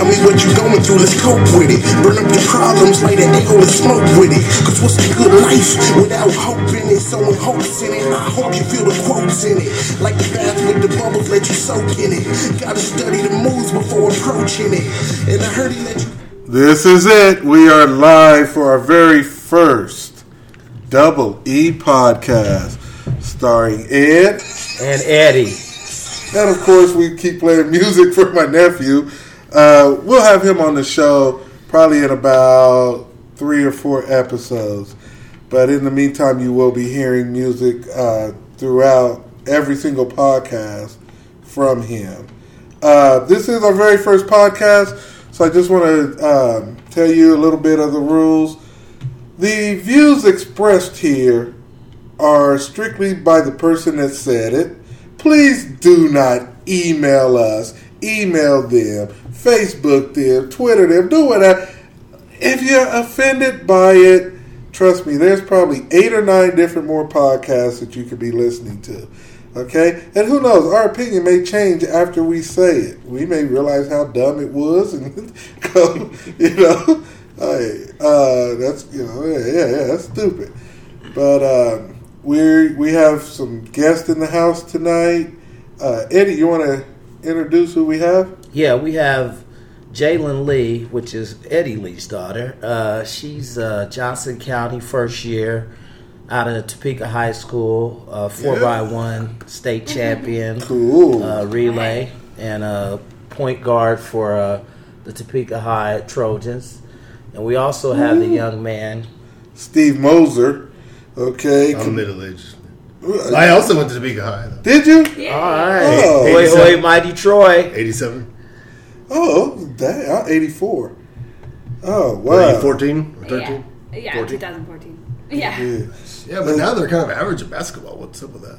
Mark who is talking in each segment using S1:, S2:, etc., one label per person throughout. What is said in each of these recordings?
S1: Tell me what you going through, let's cope with it. Burn up your problems, light an L and smoke with it. Cause what's a good life without hope in it? Someone hopes in it. I hope you feel the quotes in it. Like the bath with the bubbles, let you soak in it. Gotta study the moves before approaching it. And I heard he let you.
S2: This is it. We are live for our very first Double E podcast starring Ed.
S3: and Eddie.
S2: And of course, we keep playing music for my nephew. Uh, we'll have him on the show probably in about three or four episodes. But in the meantime, you will be hearing music uh, throughout every single podcast from him. Uh, this is our very first podcast, so I just want to um, tell you a little bit of the rules. The views expressed here are strictly by the person that said it. Please do not email us, email them, Facebook them, Twitter them, do whatever. If you're offended by it, trust me, there's probably eight or nine different more podcasts that you could be listening to. Okay? And who knows, our opinion may change after we say it. We may realize how dumb it was and go, you know, hey, uh, that's, you know, yeah, yeah, yeah, that's stupid. But, um, we we have some guests in the house tonight. Uh, Eddie, you want to introduce who we have?
S3: Yeah, we have Jalen Lee, which is Eddie Lee's daughter. Uh, she's uh, Johnson County first year out of Topeka High School, uh, four
S2: Yeah.
S3: by one state champion,
S2: Cool.
S3: uh, relay, and a point guard for uh, the Topeka High Trojans. And we also have the young man.
S2: Steve Moser. Okay.
S4: I'm middle aged. I also went to Topeka High, though.
S2: Did you? Yeah.
S3: All right,
S2: Oh.
S3: oi, oi,
S4: 87.
S3: mighty Troy.
S4: 87?
S2: Oh, dang, I'm 84. Oh, wow.
S4: you 14 or 13?
S5: Yeah, yeah
S4: 14?
S5: 2014. Yeah.
S2: Yeah.
S4: Yeah, but now they're kind of average at basketball. What's up with that?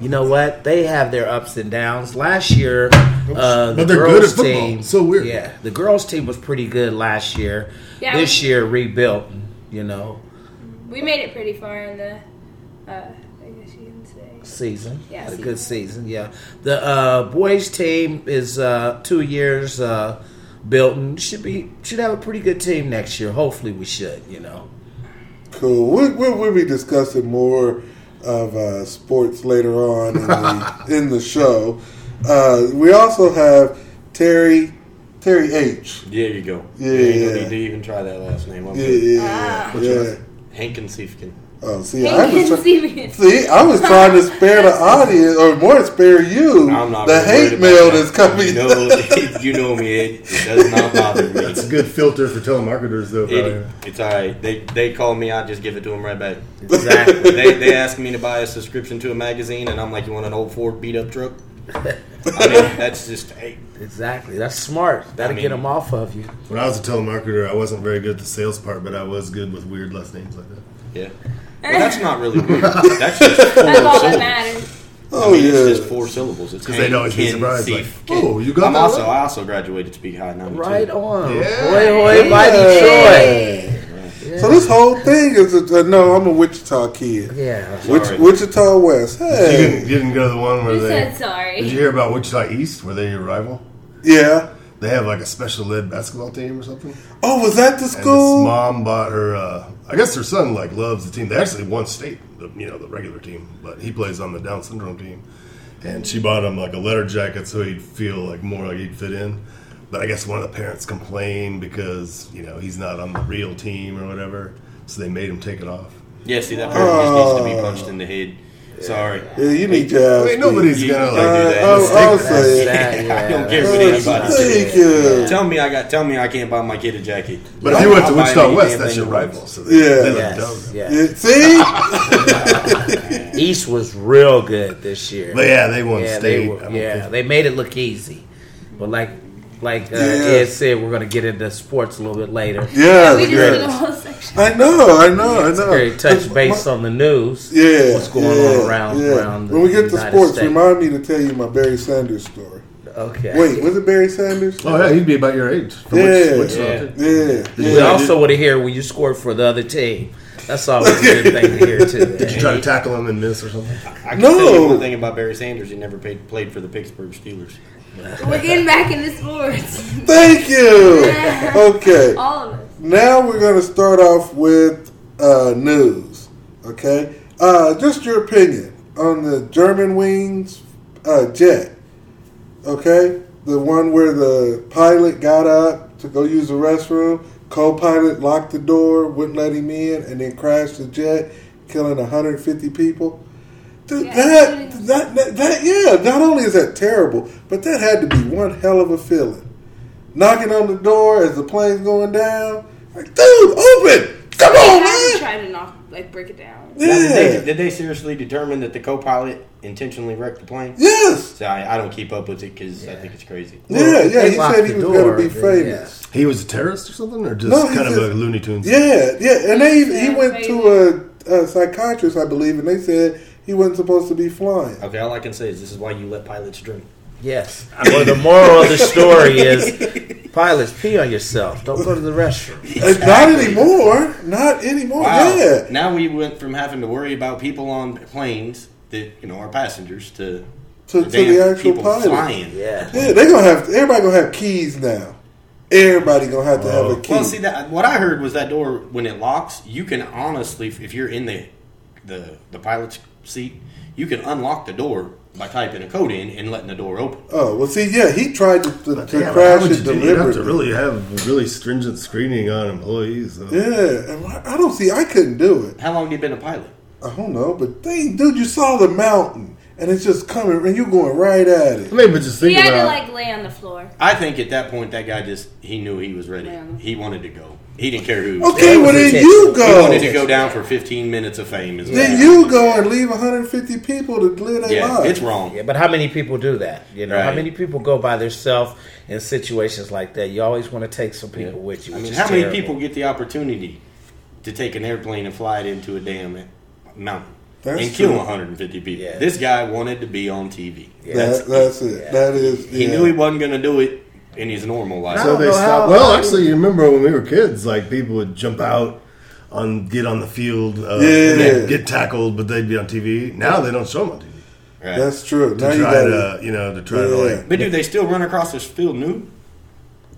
S3: You know what? They have their ups and downs. Last year, uh, the girls
S4: good at
S3: team.
S4: So weird.
S3: Yeah, the girls team was pretty good last year.
S5: Yeah.
S3: This year rebuilt. You know,
S5: We made it pretty far in the, uh, I guess you can say.
S3: season.
S5: Yeah,
S3: Had a good season. Yeah, the uh, boys team is uh, two years uh, built and should be should have a pretty good team next year. Hopefully, we should. You know.
S2: Cool. We'll, we'll, we'll be discussing more of uh, sports later on in the, in the show. Uh, we also have Terry Terry H.
S6: There you go.
S2: Yeah.
S6: You ain't no need to even try that last name. I'm
S2: Yeah,
S6: good.
S2: yeah,
S5: Ah.
S2: yeah.
S6: Hankin Siefkin.
S2: Oh, see, I was try-
S5: Inconceivable.
S2: see, I was trying to spare the audience, or more spare you,
S6: I'm not
S2: the hate mail that's coming.
S6: You know, you know me. It, it does not bother me.
S4: It's a good filter for telemarketers, though.
S6: It, it's all right. They they call me. I just give it to them right back.
S3: Exactly.
S6: they they ask me to buy a subscription to a magazine, and I'm like, "You want an old Ford beat up truck?" I mean, that's just hey.
S3: exactly. That's smart. That'll
S6: I
S3: get them off of you.
S4: When I was a telemarketer, I wasn't very good at the sales part, but I was good with weird last names like that.
S6: Yeah. Well, that's not really weird. That's just four
S5: That's all that
S6: syllables.
S5: matters.
S2: Oh
S6: I mean,
S2: yeah,
S6: it's just four syllables. It's
S4: Because they'd always be
S6: Hankin
S4: surprised, like, "Oh, you got
S6: I'm
S4: that
S6: also
S4: right?"
S6: I also graduated Topeka High '92.
S3: Right on.
S4: Yeah.
S3: Hoy, hoy, mighty Troy.
S2: So this whole thing is a, uh, no. I'm a Wichita kid.
S3: Yeah.
S2: Wich,
S6: Sorry.
S2: Wichita West.
S4: You,
S2: Hey,
S4: didn't, you didn't go to the one where
S5: You
S4: they.
S5: said sorry.
S4: Did you hear about Wichita East? Were they your rival?
S2: yeah.
S4: They have like a special ed basketball team or something.
S2: Oh, was that the
S4: And
S2: school?
S4: his mom bought her. Uh, I guess her son like loves the team. They actually won state, the, you know, the regular team, but he plays on the Down syndrome team. And she bought him like a letter jacket so he'd feel like more like he'd fit in. But I guess one of the parents complained because you know he's not on the real team or whatever, so they made him take it off.
S6: Yeah, see that parent just needs to be punched in the head. Sorry.
S2: Yeah, you need your ass.
S4: I nobody's
S6: You-
S4: gonna like
S2: Uh,
S6: do that.
S2: I'll, I'll say.
S3: That, yeah.
S6: I don't care what
S2: Oh,
S6: anybody says.
S2: Thank you.
S6: Tell me I got. Tell me I can't buy my kid a jacket.
S4: But if you went to Wichita West, that's your rival. So they,
S2: Yeah.
S4: they let
S3: Yes.
S4: down.
S3: Yeah.
S2: Yeah, see,
S3: East was real good this year.
S4: But yeah, they won
S3: yeah,
S4: state.
S3: They were, yeah,
S4: think-
S3: they made it look easy. But like like uh,
S2: Yeah.
S3: Ed said, we're going to get into sports a little bit later.
S2: yeah,
S5: we just
S2: yeah.
S5: did a whole section.
S2: I know, I know, I know.
S3: Very touch base on the news.
S2: Yeah,
S3: what's going
S2: yeah,
S3: on around
S2: yeah.
S3: around the
S2: When we get to sports,
S3: States.
S2: remind me to tell you my Barry Sanders story.
S3: Okay.
S2: Wait, was it Barry Sanders?
S4: Oh yeah, he'd be about your age. From
S2: Yeah.
S4: Wich- Wichita,
S6: Yeah.
S4: too.
S2: Yeah,
S3: We
S2: yeah.
S3: also want to hear when you scored for the other team. That's always a good thing to hear too.
S4: Did you try to tackle him and miss or something?
S6: I can
S2: No.
S6: tell you one thing about Barry Sanders. He never paid, played for the Pittsburgh Steelers.
S5: We're getting back into sports.
S2: Thank you. Okay.
S5: All of us.
S2: Now we're going to start off with uh, news. Okay. Uh, just your opinion on the Germanwings uh, jet. Okay. The one where the pilot got up to go use the restroom. Co-pilot locked the door, wouldn't let him in, and then crashed the jet, killing 150 people. Dude,
S5: Yeah,
S2: that, that, that, that, yeah, not only is that terrible, but that had to be one hell of a feeling. Knocking on the door as the plane's going down. Like, dude, open! Come on,
S5: had to
S2: man!
S5: try to knock, like, break it down.
S6: Now, did, they,
S2: Yeah.
S6: did they seriously determine that the co-pilot intentionally wrecked the plane?
S2: Yes!
S6: So I, I don't keep up with it because I think it's crazy.
S2: Yeah, yeah, he said he was going to be
S3: then,
S2: famous.
S4: He was a terrorist or something, or just
S2: No, he
S4: kind of
S2: just-
S4: a Looney Tunes.
S2: Yeah, yeah, and they he went
S5: maybe.
S2: to a, a psychiatrist, I believe, and they said he wasn't supposed to be flying.
S6: Okay, all I can say is this is why you let pilots drink.
S3: Yes. Well, the moral of the story is pilots pee on yourself. Don't go to the restroom.
S2: Uh, Not anymore. Not anymore.
S6: Wow.
S2: Yeah.
S6: Now we went from having to worry about people on planes that you know are passengers to
S2: To, to the actual
S6: people
S2: pilot.
S6: flying.
S3: Yeah.
S2: Yeah, they're gonna have everybody gonna have keys now. Everybody gonna have to have a key.
S6: Well, see that what I heard was that door when it locks, you can honestly, if you're in the the the pilot's seat, you can unlock the door by typing a code in and letting the door open.
S2: oh well, see, yeah, he tried to, to, to
S4: Damn,
S2: crash
S4: would
S2: it
S4: you do? You'd have to really have really stringent screening on employees. though.
S2: Yeah, and I I don't see. I couldn't do it.
S6: How long have you been a pilot?
S2: I don't know, but dang, dude, you saw the mountain, and it's just coming, and you're going right at it.
S4: I mean, but just
S5: He
S4: think
S5: had to, like, lay on the floor.
S6: I think at that point that guy just he knew he was ready.
S5: Yeah.
S6: He wanted to go. He didn't care who. was
S2: Okay,
S6: there.
S2: well then
S3: intentional.
S2: you
S6: He
S2: go.
S6: wanted to go down for 15 minutes of fame. Is what
S2: Then you go and leave 150 people to live their
S6: Yeah,
S2: lives.
S6: it's wrong.
S3: Yeah, but how many people do that? You know, how many people go by themselves in situations like that? You always want to take some people with you.
S6: I mean,
S3: is
S6: how many people get the opportunity to take an airplane and fly it into a damn mountain
S2: That's
S6: and kill 150 people?
S3: Yeah.
S6: This guy wanted to be on TV.
S3: Yeah.
S2: That, that's it.
S3: Yeah.
S2: That is.
S6: He knew he wasn't going to do it in his normal life.
S4: So they
S3: know
S4: stopped. well,
S3: how-
S4: actually, you remember when we were kids, like people would jump out on, get on the field, uh,
S2: Yeah.
S4: and then get tackled, but they'd be on TV. Now they don't show them on TV.
S6: Right.
S2: That's true.
S4: To
S2: Now you
S4: try
S2: got
S4: to, you know, to try to like,
S6: but do they still run across this field nude?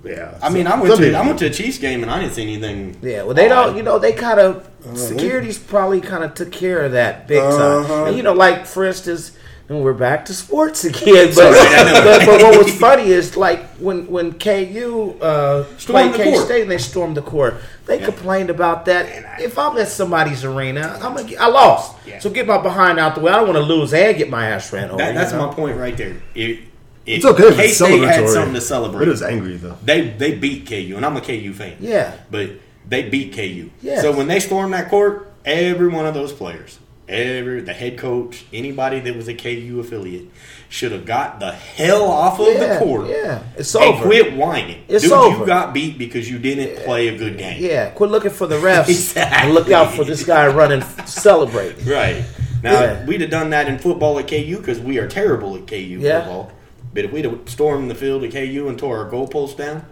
S4: yeah.
S6: I mean, I went to
S4: people-
S6: I went to a Chiefs game and I didn't see anything.
S3: Yeah, well, they don't. You know, they kind of
S2: Uh,
S3: security's probably kind of took care of that big
S2: Uh-huh.
S3: time. And, you know, like for instance, and we're back to sports again. But,
S6: Right,
S3: but, but what was funny is like when when KU uh,
S6: Stormed
S3: played K. State and they stormed the court. They complained about that. If I'm at somebody's arena, I'm gonna, get- I lost.
S6: Yeah.
S3: So get my behind out the way. I don't want to lose and get my ass ran over.
S6: That, that's
S3: you know?
S6: my point right there. It, it,
S4: It's okay if it's
S6: K-State had something to celebrate.
S4: But it was angry though.
S6: They they beat KU, and I'm a KU fan.
S3: Yeah.
S6: but they beat KU.
S3: Yes.
S6: So when they stormed that court, every one of those players, every the head coach, anybody that was a KU affiliate, should have got the hell off of
S3: Yeah,
S6: the court.
S3: yeah. It's over.
S6: and quit whining.
S3: It's
S6: Dude,
S3: over.
S6: you got beat because you didn't play a good game.
S3: Yeah, quit looking for the refs
S6: Exactly.
S3: and look out for this guy running, celebrating.
S6: Right. Now,
S3: Yeah.
S6: we'd have done that in football at KU because we are terrible at KU
S3: Yeah.
S6: football. But if we'd have stormed the field at KU and tore our goalposts down,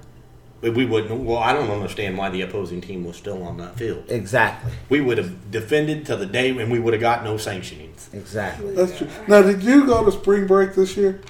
S6: we we wouldn't. Well, I don't understand why the opposing team was still on that field.
S3: Exactly,
S6: We would have defended to the day and we would have got no sanctionings.
S3: exactly.
S2: That's true. Now, did you go to spring break this year?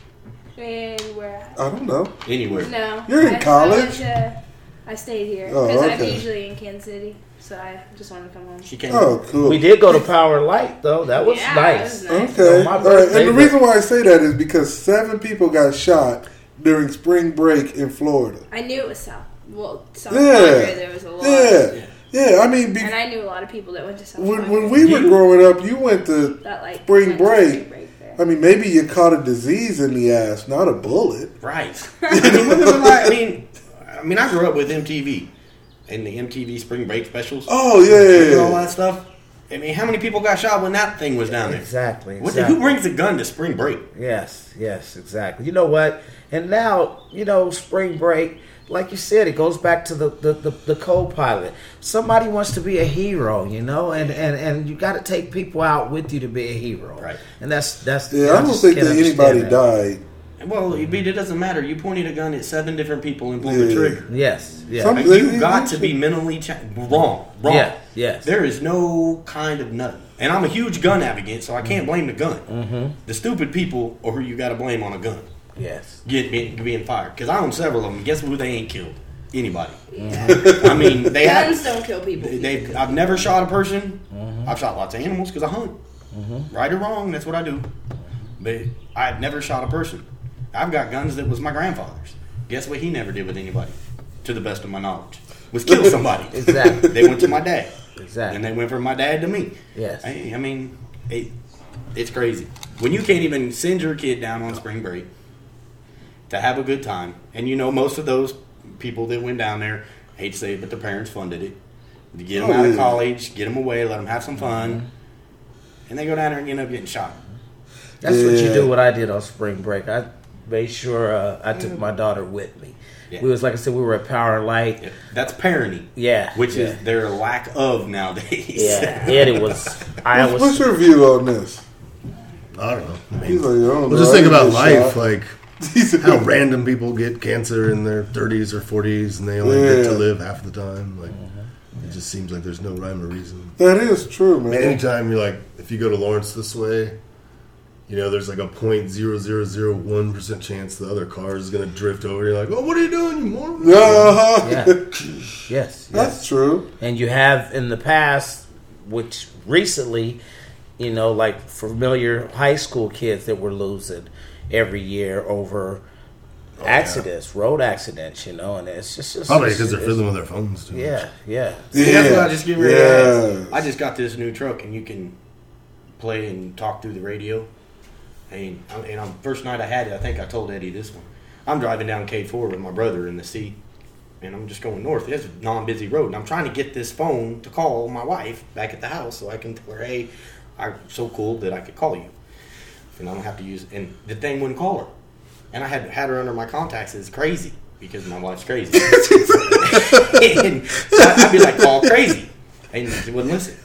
S5: Anywhere.
S2: I don't know.
S6: Anywhere.
S5: No.
S2: You're in
S5: I,
S2: college?
S5: I, went to, I stayed here
S2: Oh,
S5: because I'm usually in Kansas City, so I just wanted to come home.
S6: She came.
S2: Oh, cool.
S3: We did go to Power Light though. That was
S5: Yeah,
S3: nice.
S5: that was nice.
S2: Okay.
S3: On my
S2: All right. And the reason why I say that is because seven people got shot during spring break in Florida.
S5: I knew it was South. Well, South
S2: Yeah.
S5: Padre, there was a lot.
S2: Yeah. Yeah. I mean, be,
S5: And I knew a lot of people that went to South
S2: when, when we were growing up, you went to.
S5: that like
S2: spring
S5: went to
S2: break.
S5: spring break.
S2: I mean, maybe you caught a disease in the ass, not a bullet.
S6: Right. I mean, when was the la- I mean, I mean, I grew up with MTV and the MTV Spring Break specials.
S2: Oh
S6: and all
S2: yeah.
S6: that stuff. I mean, how many people got shot when that thing was down there?
S3: Exactly.
S6: What the, who brings a gun to spring break?
S3: Yes, yes, exactly. You know what? And now, you know, spring break, like you said, it goes back to the the, the, the co-pilot. Somebody wants to be a hero, you know, and, and, and you got to take people out with you to be a hero.
S6: Right.
S3: And that's that's.
S2: Yeah, I don't think that anybody
S3: that.
S2: died.
S6: Well, it, it doesn't matter. You pointed a gun at seven different people and pulled
S2: Yeah.
S6: the trigger.
S3: Yes. Yeah.
S2: Some-
S6: you
S2: yeah,
S6: got
S2: yeah.
S6: to be mentally cha- wrong. Wrong.
S3: Yeah, yes.
S6: There is no kind of nothing. And I'm a huge gun advocate, so I can't blame the gun. Mm-hmm. The stupid people are who you got to blame on a gun.
S3: Yes.
S6: get being, being fired because I own several of them. Guess who they ain't killed? Anybody. I mean, they
S5: Guns
S6: have.
S5: don't kill people.
S6: They, I've never shot a person.
S3: Mm-hmm.
S6: I've shot lots of animals because I hunt. Right or wrong, that's what I do. But I've never shot a person. I've got guns that was my grandfather's. Guess what he never did with anybody, to the best of my knowledge, was kill somebody.
S3: Exactly.
S6: they went to my dad.
S3: Exactly.
S6: And they went from my dad to me.
S3: Yes.
S6: I, I mean, it, it's crazy. When you can't even send your kid down on spring break to have a good time, and you know most of those people that went down there, hate to say it, but the parents funded it. To get them
S2: Oh,
S6: out of college, get them away, let them have some fun, mm-hmm. and they go down there and end up getting shot.
S3: That's what you do. What I did on spring break, I made sure uh, I took my daughter with me.
S6: Yeah.
S3: We was like I said, we were at Power and Light.
S6: Yeah, That's parenting.
S3: Yeah,
S6: Which
S3: yeah.
S6: is their lack of nowadays.
S3: Yeah, and it was. I
S2: What's, what's your view on this?
S4: I don't know. I mean,
S2: He's like, I don't know.
S4: just
S2: I
S4: think about life,
S2: shot.
S4: like how random people get cancer in their 30s or 40s, and they only get to live half the time. Like, it just seems like there's no rhyme or reason.
S2: That is true,
S4: I mean,
S2: man.
S4: anytime you're like, if you go to Lawrence this way, you know, there's like a point zero zero zero one percent chance the other car is going to drift over. You're like, oh, what are you doing, you moron?
S2: Uh-huh.
S3: Yeah. Yes, yes.
S2: That's true.
S3: And you have in the past, which recently, you know, like familiar high school kids that were losing every year over accidents, road accidents, you know, and it's just, just
S4: Probably because they're
S3: it's-
S4: fizzling with their phones too.
S3: Yeah, yeah.
S6: See, that's what I just get ready
S2: Yeah.
S6: ask. I just got this new truck, and you can play and talk through the radio. And, and on first night I had it, I think I told Eddie this one. I'm driving down K4 with my brother in the seat, and I'm just going north. It's a non-busy road, and I'm trying to get this phone to call my wife back at the house so I can tell her, "Hey, I'm so cool that I could call you, and I don't have to use." And the thing wouldn't call her, and I had had her under my contacts. It's crazy because my wife's crazy. and so I'd be like, call crazy. And she wouldn't listen.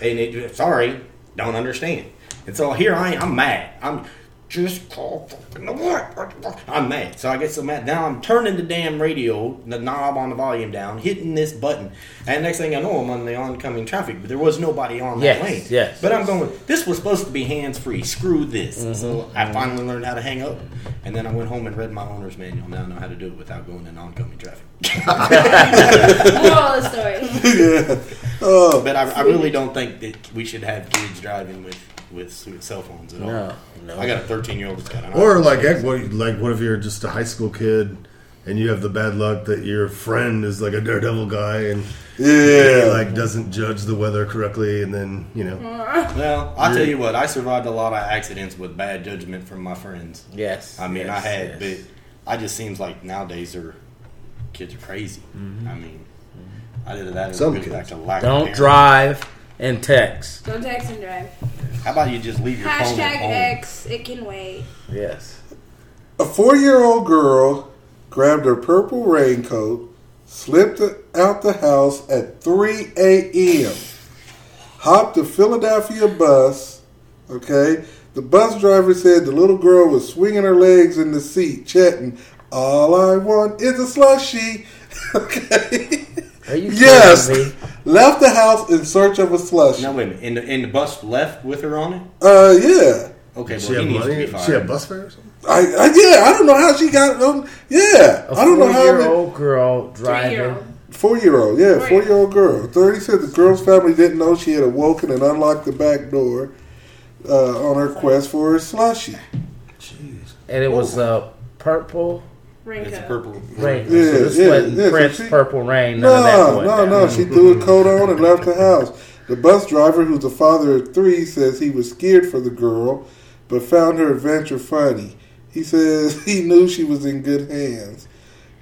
S6: And it, sorry, don't understand. And so here I am, I'm mad. I'm just call fucking the what? I'm mad. So I get so mad. Now I'm turning the damn radio, the knob on the volume down, hitting this button. And next thing I know, I'm on the oncoming traffic, but there was nobody on that
S3: Yes,
S6: lane.
S3: yes.
S6: But I'm going, this was supposed to be hands free. Screw this.
S3: Mm-hmm.
S6: So I finally learned how to hang up. And then I went home and read my owner's manual. Now I know how to do it without going in oncoming traffic.
S5: Moral of the story.
S2: yeah. Oh,
S6: But I, I really don't think that we should have kids driving with with cell phones at all.
S3: No, no.
S6: I got a 13 year old that's got an
S4: Or
S6: iPhone.
S4: like, what, like, what if you're just a high school kid and you have the bad luck that your friend is like a daredevil guy and
S2: yeah.
S4: he, like doesn't judge the weather correctly, and then you know,
S6: Well, I'll tell you what, I survived a lot of accidents with bad judgment from my friends.
S3: Yes.
S6: I mean, I had,
S3: yes.
S6: but I just seems like nowadays are kids are crazy. Mm-hmm. I mean, I did that.
S4: Some
S6: Some back
S4: kids.
S6: to lack
S3: Don't
S6: parenting.
S3: drive and text.
S5: Don't text and drive.
S6: How about you just leave your phone at
S5: Hashtag
S6: home?
S5: X. It can wait.
S3: Yes.
S2: A four year old girl grabbed her purple raincoat, slipped out the house at 3 a.m., hopped a Philadelphia bus. Okay. The bus driver said the little girl was swinging her legs in the seat, chatting, All I want is a slushie. okay.
S3: Are you
S2: Yes.
S3: me?
S2: Left the house in search of a slushie.
S6: No, wait a minute. And the, and the bus left with her on it?
S2: Uh, yeah.
S6: Okay,
S4: she
S6: well,
S4: have
S6: he needs to be fired.
S4: She have bus fare or something.
S2: I, I yeah, I don't know how she got on. Yeah,
S3: A
S2: I don't know how.
S3: four-year
S2: the-
S3: old girl driving.
S5: Three-year-old.
S2: Four year old, yeah,
S5: Four
S2: four year old girl. Thirty said the girl's family didn't know she had awoken and unlocked the back door uh, on her quest for her slushie. Jeez.
S3: And it was uh, purple
S5: Raincoat.
S6: It's a purple.
S3: rain.
S2: Yeah,
S3: so
S2: yeah,
S3: wasn't
S2: yeah, so
S3: Prince
S2: she-
S3: Purple Rain. None of that
S2: No, no, no. She threw a coat on and left the house. The bus driver, who's a father of three, says he was scared for the girl, but found her adventure funny. He says he knew she was in good hands.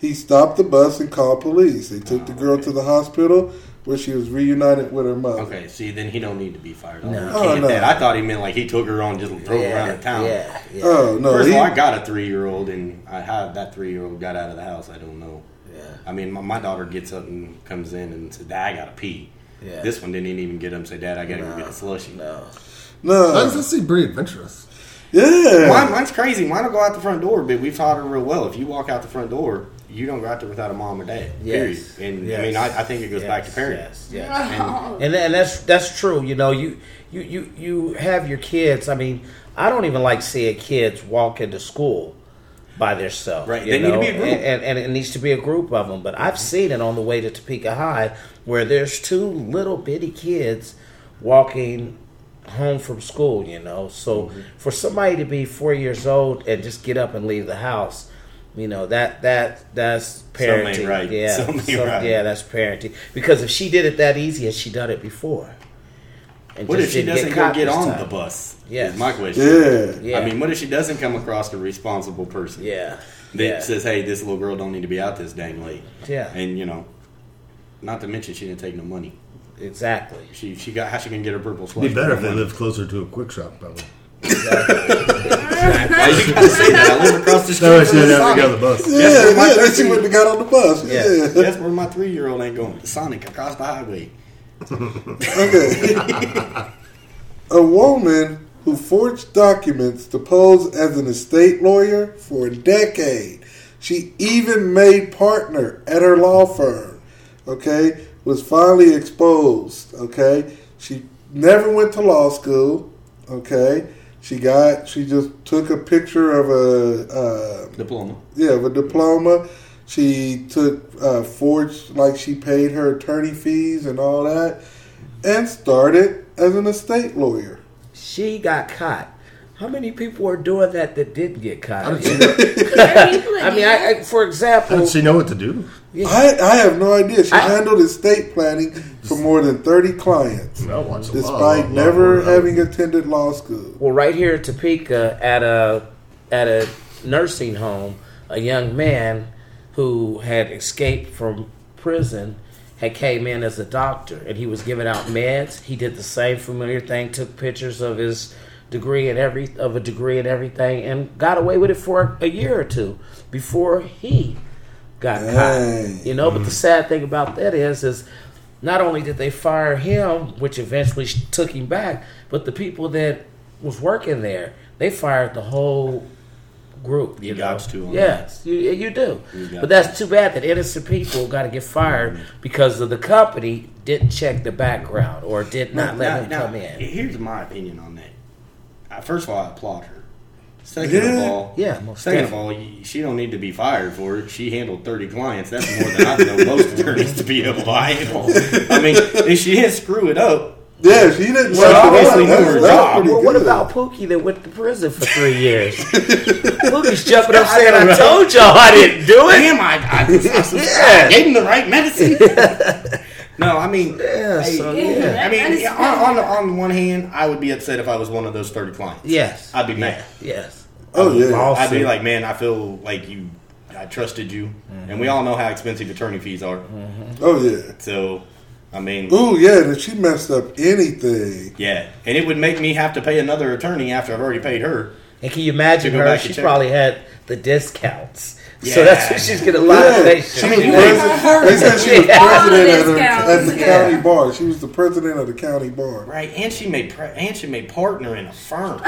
S2: He stopped the bus and called police. They took the girl to the hospital where she was reunited with her mother.
S6: Okay, see, then he don't need to be fired.
S3: No.
S6: No.
S2: Oh, no.
S6: that. I thought he meant like he took her on, just drove
S3: yeah,
S6: around the town.
S3: Yeah, yeah,
S2: Oh no,
S6: First
S2: he,
S6: of all, I got a three year old, and I how that three year old got out of the house. I don't know.
S3: yeah.
S6: I mean, my, my daughter gets up and comes in and says, "Dad, I gotta pee."
S3: Yeah.
S6: This one didn't even get up and say, "Dad, I gotta
S3: No,
S6: go get a slushy."
S3: No.
S2: no,
S4: That does seem pretty adventurous.
S2: yeah.
S6: Mine, mine's crazy. Mine will go out the front door, but we've taught her real well. If you walk out the front door, you don't go out there without a mom or dad.
S3: Yes.
S6: Period. And
S3: yes.
S6: I mean, I, I think it goes back to
S3: parents.
S6: parenting.
S3: Yes, yes.
S5: Oh.
S3: and and that's that's true. You know, you you you you have your kids. I mean, I don't even like seeing kids walk into school. by themselves.
S6: Right,
S3: you
S6: they need to be a group.
S3: And, and, and it needs to be a group of them. But I've seen it on the way to Topeka High where there's two little bitty kids walking home from school, you know. So
S6: Mm-hmm.
S3: for somebody to be four years old and just get up and leave the house, you know that that that's
S6: Something ain't
S3: parenting.
S6: right.
S3: Yeah,
S6: Something ain't
S3: Some-
S6: right.
S3: yeah, that's parenting. Because if she did it that easy, has she done it before? And
S6: What if she
S3: didn't
S6: doesn't go get on
S3: time?
S6: the bus? Yeah, my question.
S2: Yeah.
S3: Yeah.
S6: I mean, what if she doesn't come across a responsible person?
S3: Yeah.
S6: That
S3: yeah.
S6: says, "Hey, this little girl don't need to be out this dang late."
S3: Yeah.
S6: And you know, not to mention she didn't take no money.
S3: exactly.
S6: She she got how she can get her purple
S4: It'd
S6: sweater?
S4: be better if they lived closer to a Kwik Shop, probably.
S6: Why you gotta say that? I live across the street
S4: That way she
S6: from the
S4: didn't have to get on the bus.
S2: Yeah,
S6: Yes, sir, my
S2: yeah, then she
S6: cousin-
S2: wouldn't have got on the bus.
S3: Yeah.
S2: Yeah.
S6: That's where my three year old ain't going. The Sonic across the highway.
S2: Okay. a woman who forged documents to pose as an estate lawyer for a decade. She even made partner at her law firm. Okay, was finally exposed. Okay, she never went to law school. Okay, she got she just took a picture of a. Uh,
S6: Diploma.
S2: yeah, of a diploma. She took uh, forged like she paid her attorney fees and all that, and started as an estate lawyer.
S3: She got caught. How many people are doing that that didn't get caught?
S4: How did
S3: You
S4: she
S3: know?
S5: There are people that
S3: I mean. I, I, for
S4: How
S3: example,
S4: did she know what to do?
S2: I, I have no idea. She
S3: I-
S2: handled estate planning for more than thirty clients,
S4: I watch a lot,
S2: despite
S4: lot,
S2: never
S4: lot.
S2: having attended law school.
S3: well, right here in Topeka, at a at a nursing home, a young man who had escaped from prison had came in as a doctor, and he was giving out meds. He did the same familiar thing, took pictures of his degree and every of a degree and everything, and got away with it for a year or two before he got
S2: Dang.
S3: caught. You know, but the mm. sad thing about that is, is not only did they fire him, which eventually took him back, but the people that was working there, they fired the whole group.
S6: You
S3: know?
S6: got to on
S3: Yes, you, you do.
S6: You
S3: But that's too bad that innocent people got to get fired mm-hmm. because of the company didn't check the background or did not let
S6: Now-
S3: him
S6: now,
S3: come in.
S6: Here's my opinion on that. First of all, I applaud her. Second
S2: Yeah.
S6: of all,
S3: Yeah, most
S6: second of all, she don't need to be fired for it. She handled thirty clients. That's more than I know most attorneys to be able to handle. I mean, if she didn't screw it up,
S2: Yeah, she didn't.
S6: Well, obviously knew her job.
S3: Well, what about Pookie that went to prison for three years? Pookie's jumping up
S6: I
S3: saying, "I told y'all I didn't do it."
S6: damn, I, I, I,
S3: Yeah.
S6: I gave him the right medicine. No, I mean,
S3: Yeah,
S6: hey,
S3: so,
S5: yeah.
S6: I mean, on, on, the, on the one hand, I would be upset if I was one of those thirty clients.
S3: Yes,
S6: I'd be mad.
S3: Yes,
S2: Oh yeah.
S3: Lawsuit.
S6: I'd be like, man, I feel like you, I trusted you, mm-hmm. and we all know how expensive attorney fees are. Mm-hmm.
S2: Oh yeah.
S6: So, I mean,
S2: Oh yeah. And if she messed up anything,
S6: yeah, and it would make me have to pay another attorney after I've already paid her.
S3: and can you imagine her?
S6: back
S3: She probably had the discounts, so that's what she's getting a lot of
S2: yeah,
S3: patience.
S2: she was
S6: you
S2: president. They said she was
S3: Yeah.
S2: president at, her, at the
S3: Yeah.
S2: county bar. She was the president of the county bar.
S6: Right, and she made pre- and she made partner in a firm.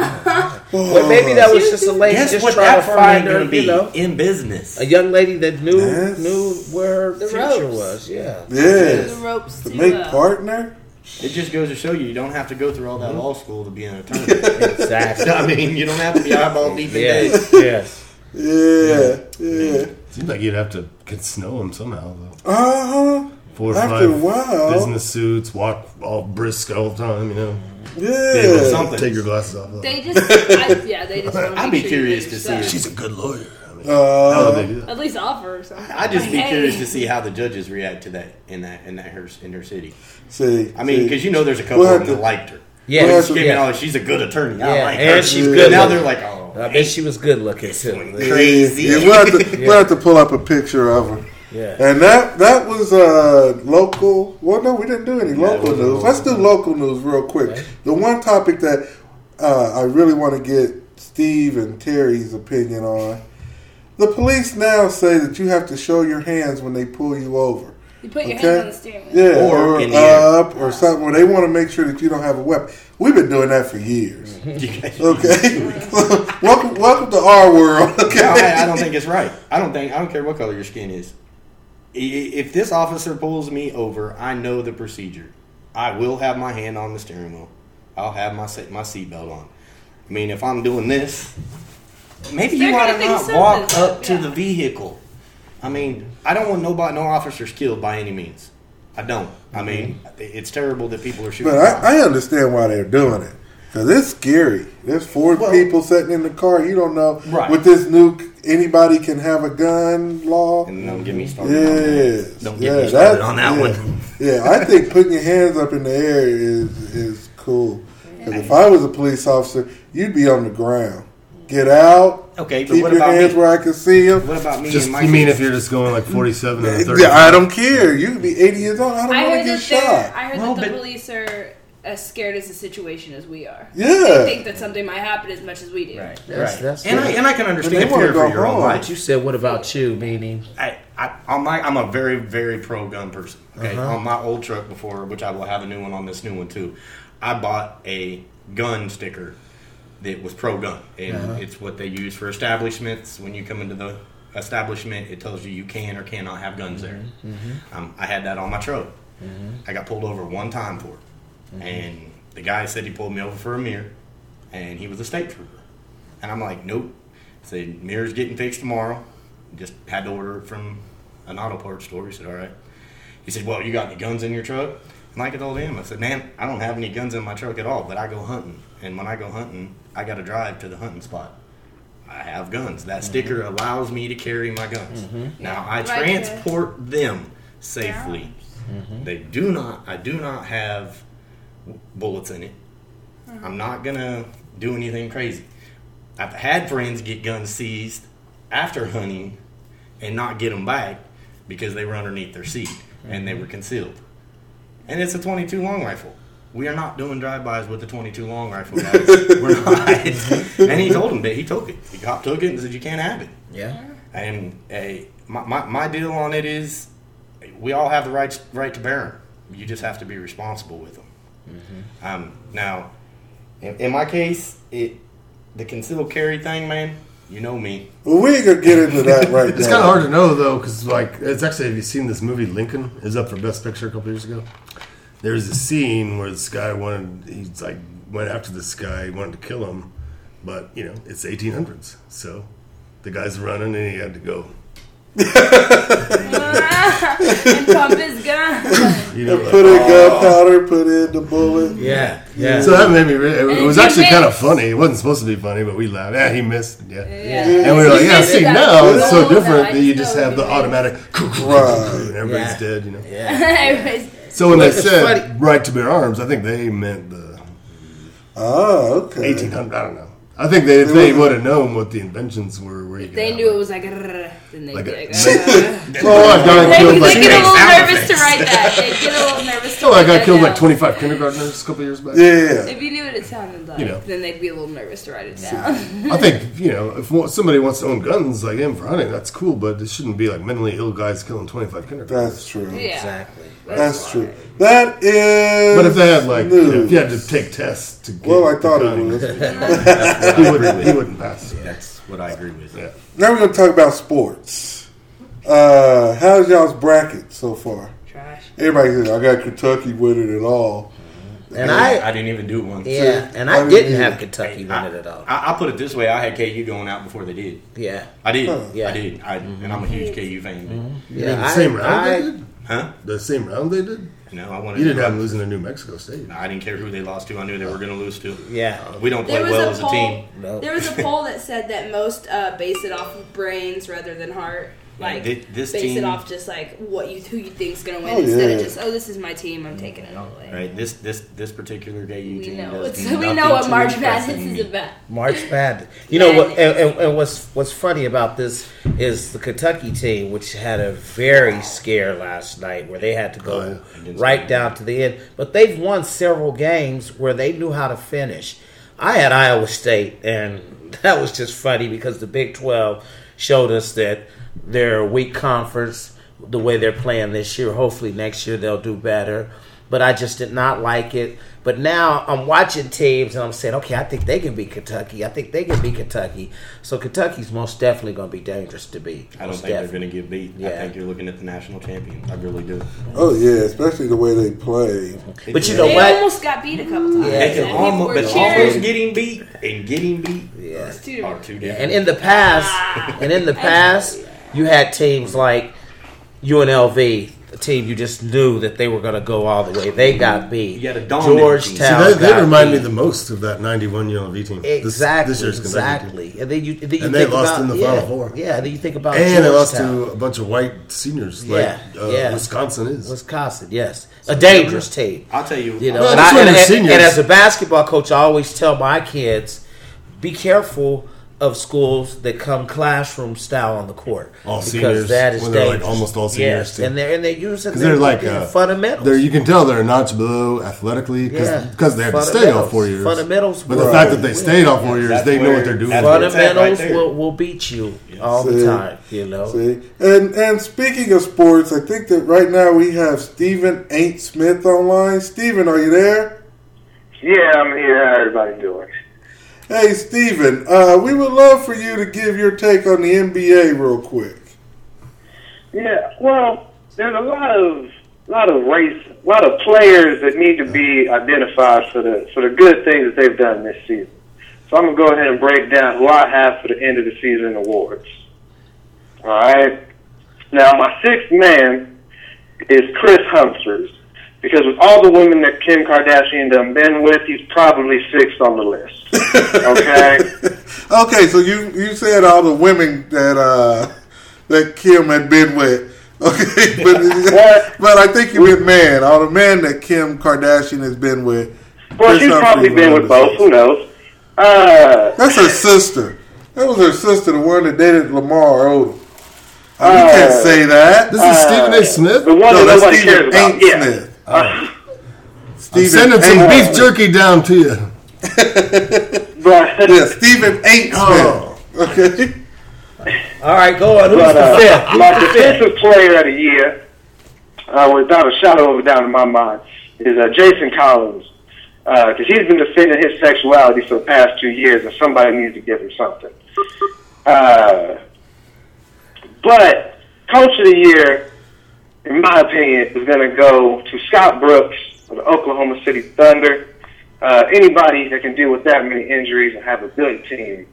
S3: Well, maybe that was just a lady
S6: Guess
S3: just
S6: what?
S3: trying
S6: That
S3: to
S6: firm
S3: find
S6: ain't
S3: her,
S6: gonna be
S3: you know,
S6: in business.
S3: a young lady that knew
S2: Yes.
S3: knew where
S5: The
S3: future
S5: ropes.
S3: was. Yeah,
S5: The ropes
S2: To
S5: to
S2: make
S5: uh,
S2: partner.
S6: It just goes to show you, you don't have to go through all that law school to be an attorney.
S3: exactly.
S6: I mean, you don't have to be eyeball deep in
S3: yes, yes.
S2: Yeah. Yeah.
S4: Seems like you'd have to get snow him somehow though.
S2: Uh huh.
S4: Four or
S2: After
S4: five
S2: a while.
S4: business suits, walk all brisk all the time. You know,
S2: Yeah.
S6: something.
S4: take your glasses off.
S5: They just, I, yeah, they just. wanna
S6: I'd
S5: make
S6: be
S5: sure you
S6: curious to see
S5: stuff.
S6: if
S4: She's a good lawyer. I mean,
S2: Uh,
S4: how would they do that?
S5: At least offer or something.
S6: I'd just be
S5: Like,
S6: curious to see how the judges react to that in that in that her in her city.
S2: see.
S6: I mean,
S2: see.
S6: because you know, there's a couple
S2: We'll
S6: of
S2: have
S6: them that
S2: to-
S6: liked her.
S3: Yeah,
S2: Well,
S6: Screaming,
S3: yeah.
S6: oh, she's a good attorney. I
S3: Yeah,
S6: like
S3: and
S6: her.
S3: she's
S2: Yeah.
S3: good.
S6: Now
S3: looking.
S6: they're like, oh,
S3: I bet she was good looking too.
S6: crazy.
S2: Yeah, we'll, have to, we'll have to pull up a picture of her.
S3: Yeah.
S2: And that that was uh, local. Well, no, we didn't do any
S6: Yeah,
S2: local news.
S6: local.
S2: Let's do local news real quick.
S3: Okay.
S2: The one topic that uh, I really want to get Steve and Terry's opinion on. The police now say that you have to show your hands when they pull you over.
S5: You put your
S2: Okay.
S5: hands on the steering wheel.
S2: Yeah,
S6: Or
S2: or,
S6: in the air.
S2: up or something where they want to make sure that you don't have a weapon. We've been doing that for years. Okay, welcome, welcome to our world. Okay,
S6: No, I, I don't think it's right. I don't think I don't care what color your skin is. I- i- If this officer pulls me over, I know the procedure. I will have my hand on the steering wheel. I'll have my my seatbelt on. I mean, if I'm doing this maybe
S5: They're
S6: you ought
S5: gonna
S6: not walk
S5: up,
S6: up to the vehicle. I mean, I don't want nobody, no officers killed by any means. I don't. I mm-hmm. mean, it's terrible that people are shooting.
S2: But. I, I understand why they're doing it because it's scary. There's four
S6: Well-
S2: people sitting in the car. You don't know
S6: Right.
S2: with this new anybody can have a gun law.
S6: and don't get me started. on that. Don't get
S2: yeah,
S6: me started on that
S2: yeah.
S6: one.
S2: Yeah, I think putting your hands up in the air is is cool. 'Cause if I was a police officer, you'd be on the ground. Get out.
S6: Okay, but
S2: keep
S6: what
S2: your
S6: about
S2: hands
S6: me?
S2: where I can see them.
S6: What about me
S4: Just
S6: and my
S4: you mean
S6: kids?
S4: if you're just going like 47 and 30?
S2: Yeah, I don't care. You could be 80 years old. I don't
S5: I
S2: want
S5: heard
S2: to get
S5: that they're.
S2: shot.
S5: I heard
S6: Well,
S5: that the
S6: but-
S5: police are as scared as the situation as we are.
S2: Yeah.
S5: They think that something might happen as much as we do.
S3: Right.
S6: Right.
S3: That's, that's
S6: and I
S3: good.
S6: and I can understand
S2: wanna
S6: fear
S2: go
S6: for your own
S2: home.
S6: life.
S3: But you said, what about you? Meaning,
S6: I, I, on my, I'm a very, very pro gun person. Okay,
S3: Uh-huh.
S6: on my old truck before, which I will have a new one on this new one too. I bought a gun sticker that was pro gun, and
S3: Uh-huh.
S6: it's what they use for establishments. When you come into the establishment, it tells you you can or cannot have guns there.
S3: Mm-hmm.
S6: Um, I had that on my truck. I got pulled over one time for it,
S3: Mm-hmm.
S6: and the guy said he pulled me over for a mirror, and he was a state trooper, and I'm like, nope. Said mirror's getting fixed tomorrow. Just had to order it from an auto parts store. He said, all right. He said, well, you got any guns in your truck? And like I told him, I said, man, I don't have any guns in my truck at all, but I go hunting, and when I go hunting, I got to drive to the hunting spot. I have guns. That mm-hmm. sticker allows me to carry my guns. Mm-hmm. Now I
S5: Right to-
S6: transport them safely. Mm-hmm. They do not. I do not have bullets in it. I'm not gonna do anything crazy. I've had friends get guns seized after hunting and not get them back because they were underneath their seat and they were concealed. And it's a 22 long rifle. We are not doing drive-bys with the 22 long rifle, guys. We're not. and he told him that he took it. The cop took it and said, "You can't have it."
S3: yeah.
S6: And a my, my, my deal on it is, we all have the right right to bear them. You just have to be responsible with them. Um, now, in, in my case, it the concealed carry thing, man. You know me.
S2: Well, we ain't gonna get into that right
S4: It's
S2: now.
S4: kind of hard to know though, because like it's actually. Have you seen this movie Lincoln? Is up for Best Picture a couple years ago. There's a scene where this guy wanted. He's like went after this guy, he wanted to kill him, but you know it's 1800s, so the guy's running and he had to go.
S5: and pump his gun.
S4: You know, like,
S2: put in oh. gunpowder, put in the bullet.
S3: Yeah. Yeah.
S4: So that made me. Re- it
S5: And
S4: was actually kind of funny. It wasn't supposed to be funny, but we laughed. Yeah, he missed. Yeah.
S5: Yeah.
S4: And we were like, yeah. See, now it's so different that you just have the automatic.
S2: Right.
S4: And everybody's
S3: Yeah.
S4: dead. You know.
S3: yeah.
S5: Everybody's-
S4: So when they said right to bear arms, I think they meant the
S2: Oh, okay.
S4: 1800. I don't know. I think they, if they would have known what the inventions were, where you
S5: They knew it was like, then they'd
S4: Like
S5: be
S4: a-
S5: like,
S4: Oh, I got
S5: they,
S4: killed
S5: they
S4: like
S5: get a little
S6: sound
S5: nervous to write that. They get a little nervous to
S4: Oh, I got killed like 25 kindergartners a couple years back.
S2: Yeah, yeah.
S5: If you knew what it sounded like,
S4: You know.
S5: then they'd be a little nervous to write it down.
S4: I think you know if somebody wants to own guns like him for hunting, that's cool, but it shouldn't be like mentally ill guys killing 25 kindergartners.
S2: That's true.
S5: yeah.
S3: Exactly.
S2: That's true. That is.
S4: But if they had like, you know, if you had to take tests to get
S2: well, I thought it was.
S4: he wouldn't. He wouldn't pass.
S6: That's what I agree with.
S4: Yeah.
S2: Now we're gonna talk about sports. Uh, how's y'all's bracket so far?
S5: Trash.
S2: Everybody says I got Kentucky winning it all.
S3: And I,
S6: I didn't even do one.
S3: yeah, and
S2: I
S3: I didn't
S2: yeah.
S3: have Kentucky
S6: I,
S3: win it at all.
S6: I, I put it this way: I had KU going out before they did.
S3: Yeah.
S6: I did.
S2: Huh.
S3: Yeah.
S6: I did. I, And I'm a huge KU fan.
S3: Yeah.
S4: the
S3: I-
S4: same round
S3: I-
S4: they did.
S6: Huh?
S4: The same round they did.
S6: No, I wanted.
S4: You didn't
S6: to
S4: have them losing to New Mexico State.
S6: I didn't care who they lost to. I knew they were going to lose to.
S3: Yeah.
S6: We don't play
S7: There was
S6: well
S7: a
S6: as a team.
S3: No.
S7: There was a poll that said that most uh, base it off of brains rather than heart. Like
S6: thi- this
S7: base
S6: team-
S7: it off just like what you who you think's gonna win
S2: Oh,
S7: instead
S2: yeah.
S7: of just oh this is my team I'm taking it all the way.
S6: Right. This this this particular KU
S7: We
S6: team
S7: know
S6: does
S7: we know what March
S6: impress
S7: Madness
S6: me.
S7: is about.
S3: March Madness. You know what? And, and, and what's what's funny about this is the Kentucky team, which had a very scare last night, where they had to go
S4: Oh,
S6: yeah.
S3: right down to the end. But they've won several games where they knew how to finish. I had Iowa State, and that was just funny because the Big Twelve showed us that they're a weak conference. The way they're playing this year, hopefully next year they'll do better. But I just did not like it. But now I'm watching teams and I'm saying, okay, I think they can beat Kentucky. I think they can beat Kentucky. So Kentucky's most definitely going to be dangerous to beat.
S6: I don't
S3: Most
S6: think they're going to get beat.
S3: Yeah.
S6: I think you're looking at the national champion. I really do.
S2: Oh yeah, especially the way they play.
S3: But you know
S7: They
S3: what?
S7: almost got beat a couple times.
S3: Yeah.
S6: They can
S7: and
S6: almost, but
S7: cheering.
S6: almost getting beat and getting beat.
S3: Yeah.
S7: It's two
S6: Are
S7: different.
S6: two different.
S3: and in the past, ah. and in the past, you had teams like UNLV, a team you just knew that they were going to go all the way. They got beat.
S6: You had a dominant
S3: Georgetown.
S4: See, they, they remind
S3: beat.
S4: me the most of that 91 UNLV team. This-
S3: Exactly,
S4: This, year's Kentucky team.
S3: exactly. And then you, then you
S4: And they lost
S3: about,
S4: in the
S3: yeah,
S4: Final Four.
S3: Yeah, then you think about
S4: And they lost to a bunch of white seniors like
S3: Yeah,
S4: uh,
S3: yeah.
S4: Wisconsin is.
S3: Wisconsin. Yes, a dangerous team.
S6: I'll tell you.
S3: You know,
S4: Well,
S3: and, I, and, and- and as a basketball coach, I always tell my kids, be careful of schools that come classroom style on the court
S4: All
S3: because
S4: seniors,
S3: that is
S4: when they're, like, almost all seniors,
S3: Yes,
S4: too.
S3: and they're and they're using
S4: Because they're like
S3: their
S4: uh,
S3: fundamentals.
S4: They're, you can tell they're a notch below athletically because
S3: Yeah.
S4: they had to stay all
S3: Fundamentals.
S4: four years.
S3: Fundamentals
S4: But the fact that they stayed all four years,
S6: That's
S4: they know what they're doing.
S6: that's where it's at right
S3: fundamentals will, will beat you all
S2: See.
S3: the time. You know.
S2: See, and and speaking of sports, I think that right now we have Stephen A. Smith online. Stephen, are you there?
S8: Yeah, I'm here. How everybody doing?
S2: Hey, Stephen, uh, we would love for you to give your take on the NBA real quick.
S8: Yeah, well, there's a lot of lot of race, a lot of players that need to be identified for the for the good things that they've done this season. So I'm gonna go ahead and break down who I have for the end of the season awards. All right. Now my sixth man is Kris Humphries. Because with all the women that Kim Kardashian done been with, he's probably sixth on the list. Okay?
S2: Okay, so you you said all the women that uh, that Kim had been with. Okay, but
S8: What?
S2: but I think you meant man. All the men that Kim Kardashian has been with.
S8: Well,
S2: Chris
S8: she's probably been with both.
S2: list.
S8: Who knows? Uh,
S2: That's her sister. That was her sister, the one that dated Lamar Odom. You
S8: Uh,
S2: can't say that.
S4: This is Stephen A. Smith.
S8: the one
S2: no,
S8: that
S2: that's
S8: nobody
S2: Stephen
S8: cares about. Yeah.
S2: Smith.
S8: Uh,
S4: I'm sending some
S2: Ain't
S4: beef jerky down to you.
S8: but
S2: Yeah, Stephen A.
S4: Oh.
S2: Okay.
S3: All right, go on. Who's
S8: but
S3: the
S8: uh,
S3: fifth? Who's
S8: my
S3: the fifth?
S8: defensive player of the year, uh, without a shadow of a doubt in my mind, is uh, Jason Collins. Because he's been defending his sexuality for the past two years, and somebody needs to give him something. Uh, but Coach of the Year, in my opinion, is going to go to Scott Brooks of the Oklahoma City Thunder. Uh, anybody that can deal with that many injuries and have a good team,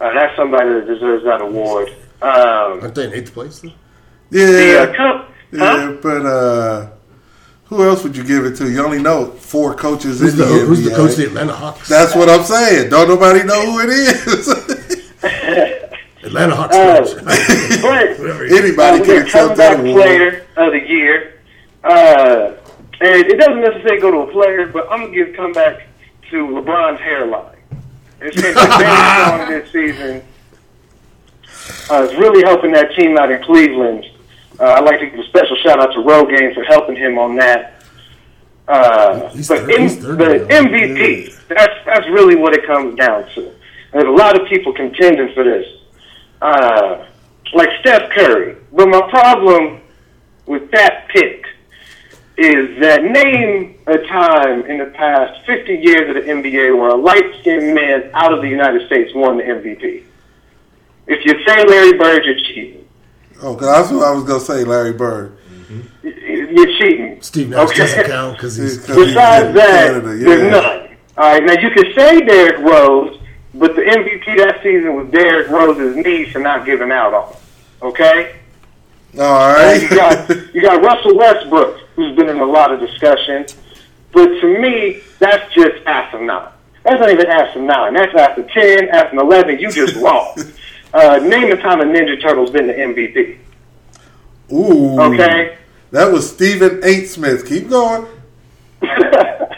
S8: uh, that's somebody that deserves that award. Um,
S4: Aren't they in eighth place? Though?
S8: the
S2: Yeah.
S8: uh, cup,
S2: Yeah,
S8: huh?
S2: but uh, who else would you give it to? You only know four coaches
S4: Who's
S2: in
S4: the,
S2: the,
S4: who's the coach of the Atlanta Hawks?
S2: That's what I'm saying. Don't nobody know who it is.
S4: Atlanta Hawks
S8: Uh,
S4: coach.
S8: but
S2: Anybody
S8: uh,
S2: can
S8: the
S2: accept that
S8: player of the year. Uh, and it doesn't necessarily go to a player, but I'm gonna give comeback to LeBron's hairline. It's been very strong this season. Uh, it's really helping that team out in Cleveland. Uh, I'd like to give a special shout out to Rogaine for helping him on that. Uh,
S4: He's
S8: but
S4: third-
S8: M-
S4: he's third
S8: the
S4: now.
S8: MVP, that's that's really what it comes down to. There's a lot of people contending for this, uh, like Steph Curry. But my problem with that pick is that name a time in the past 50 years of the NBA where a light-skinned man out of the United States won the MVP. If you say Larry Bird, you're cheating.
S2: Oh, 'cause that's what I was gonna say, Larry Bird.
S8: You're cheating.
S4: Steve Nash
S8: Okay.
S4: doesn't count because he's.
S2: Because he's
S8: Besides
S2: in
S8: that,
S2: Canada,
S8: there's none. All right, now you can say Derrick Rose, but the MVP that season was Derrick Rose's knee for not giving out on him. Okay?
S2: All
S8: Uh, you got you got Russell Westbrook, who's been in a lot of discussion, but to me, that's just asinine. That's not even asinine. That's after ten, after eleven. You just lost. Uh, name the time a Ninja Turtle's been the MVP.
S2: Ooh.
S8: Okay.
S2: That was Stephen A. Smith. Keep going.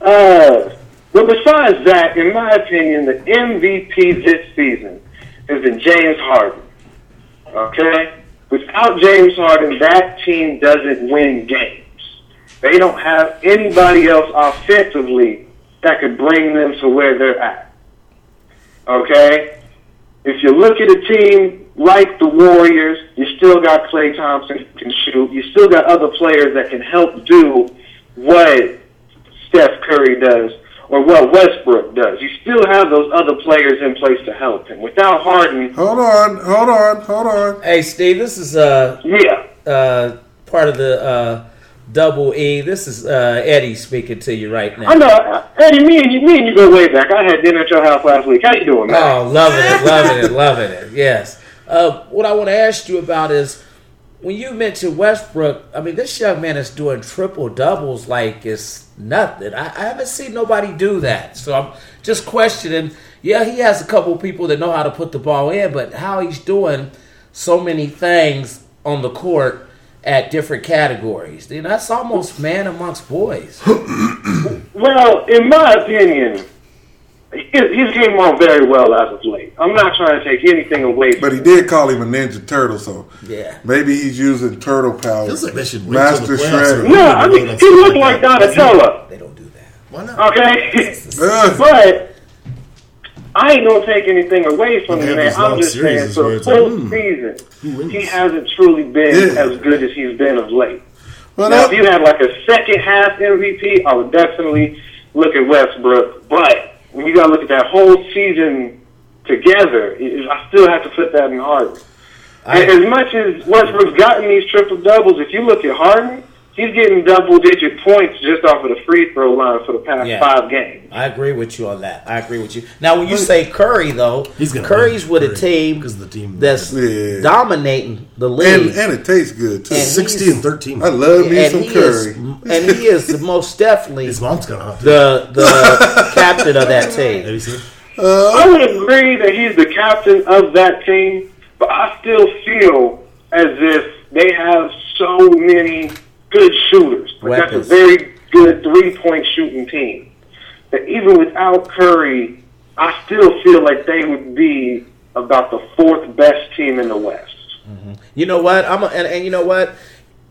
S8: Uh, but besides that, in my opinion, the MVP this season has been James Harden. Okay? Without James Harden, that team doesn't win games. They don't have anybody else offensively that could bring them to where they're at. Okay? If you look at a team like the Warriors, you still got Klay Thompson who can shoot. You still got other players that can help do what Steph Curry does or what Westbrook does. You still have those other players in place to help him. Without Harden,
S2: Hold on. Hold on. Hold on.
S3: Hey, Steve, this is uh,
S8: yeah.
S3: uh, part of the uh, Double E. This is uh, Eddie speaking to you right now.
S8: I know, uh, Eddie. Me and you, me and you go way back. I had dinner at your house last week. How you doing, man?
S3: Oh, loving it, loving it, loving it. Yes. Uh, what I want to ask you about is when you mentioned Westbrook. I mean, this young man is doing triple doubles like it's nothing. I, I haven't seen nobody do that. So I'm just questioning. Yeah, he has a couple people that know how to put the ball in, but how he's doing so many things on the court at different categories. You know, that's almost man amongst boys.
S8: Well, in my opinion, his, his game on very well as of late. I'm not trying to take anything away. From
S2: But he did call him a Ninja Turtle, so
S3: Yeah.
S2: maybe he's using turtle power.
S4: Feels like they should wait
S2: Master
S4: the playoffs
S2: Shredder.
S8: No, I mean he looked like Donatello.
S3: They don't do that.
S4: Why not?
S8: Okay, but I ain't gonna take anything away from
S4: They
S8: him, man. I'm just saying,
S4: series
S8: for
S4: where
S8: the
S4: it's like,
S8: full
S4: hmm,
S8: season, he hasn't truly been
S2: Yeah.
S8: as good as he's been of late.
S2: well,
S8: Now, if you had like a second half MVP, I would definitely look at Westbrook. But when you got to look at that whole season together, I still have to put that in Harden.
S3: I-
S8: as much as Westbrook's gotten these triple doubles, if you look at Harden, he's getting double digit points just off of the free throw line for the past
S3: Yeah.
S8: five games.
S3: I agree with you on that. I agree with you. Now, when you say Curry, though,
S4: He's gonna
S3: Curry's
S4: win.
S3: with a team
S4: because the team-
S3: that's
S2: Yeah.
S3: dominating the
S2: and,
S3: league.
S2: and it tastes good too.
S3: And
S4: Sixty and thirteen.
S2: I love me
S3: and
S2: some curry.
S3: is, and he is the most definitely
S4: His mom's gonna hot.
S3: the the captain of that team.
S4: you seen?
S8: Uh, I would agree that he's the captain of that team, but I still feel as if they have so many good shooters. Like that's a very good three point shooting team. That even without Curry, I still feel like they would be about the fourth best team in the West.
S3: You know what? I'm a, and, and you know what?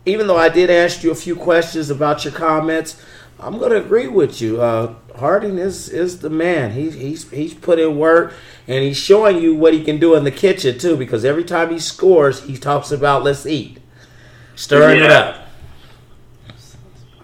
S3: Even though I did ask you a few questions about your comments, I'm going to agree with you. Uh, Harden is is the man. He's he's he's put in work and he's showing you what he can do in the kitchen too. Because every time he scores, he talks about let's eat, stirring it up.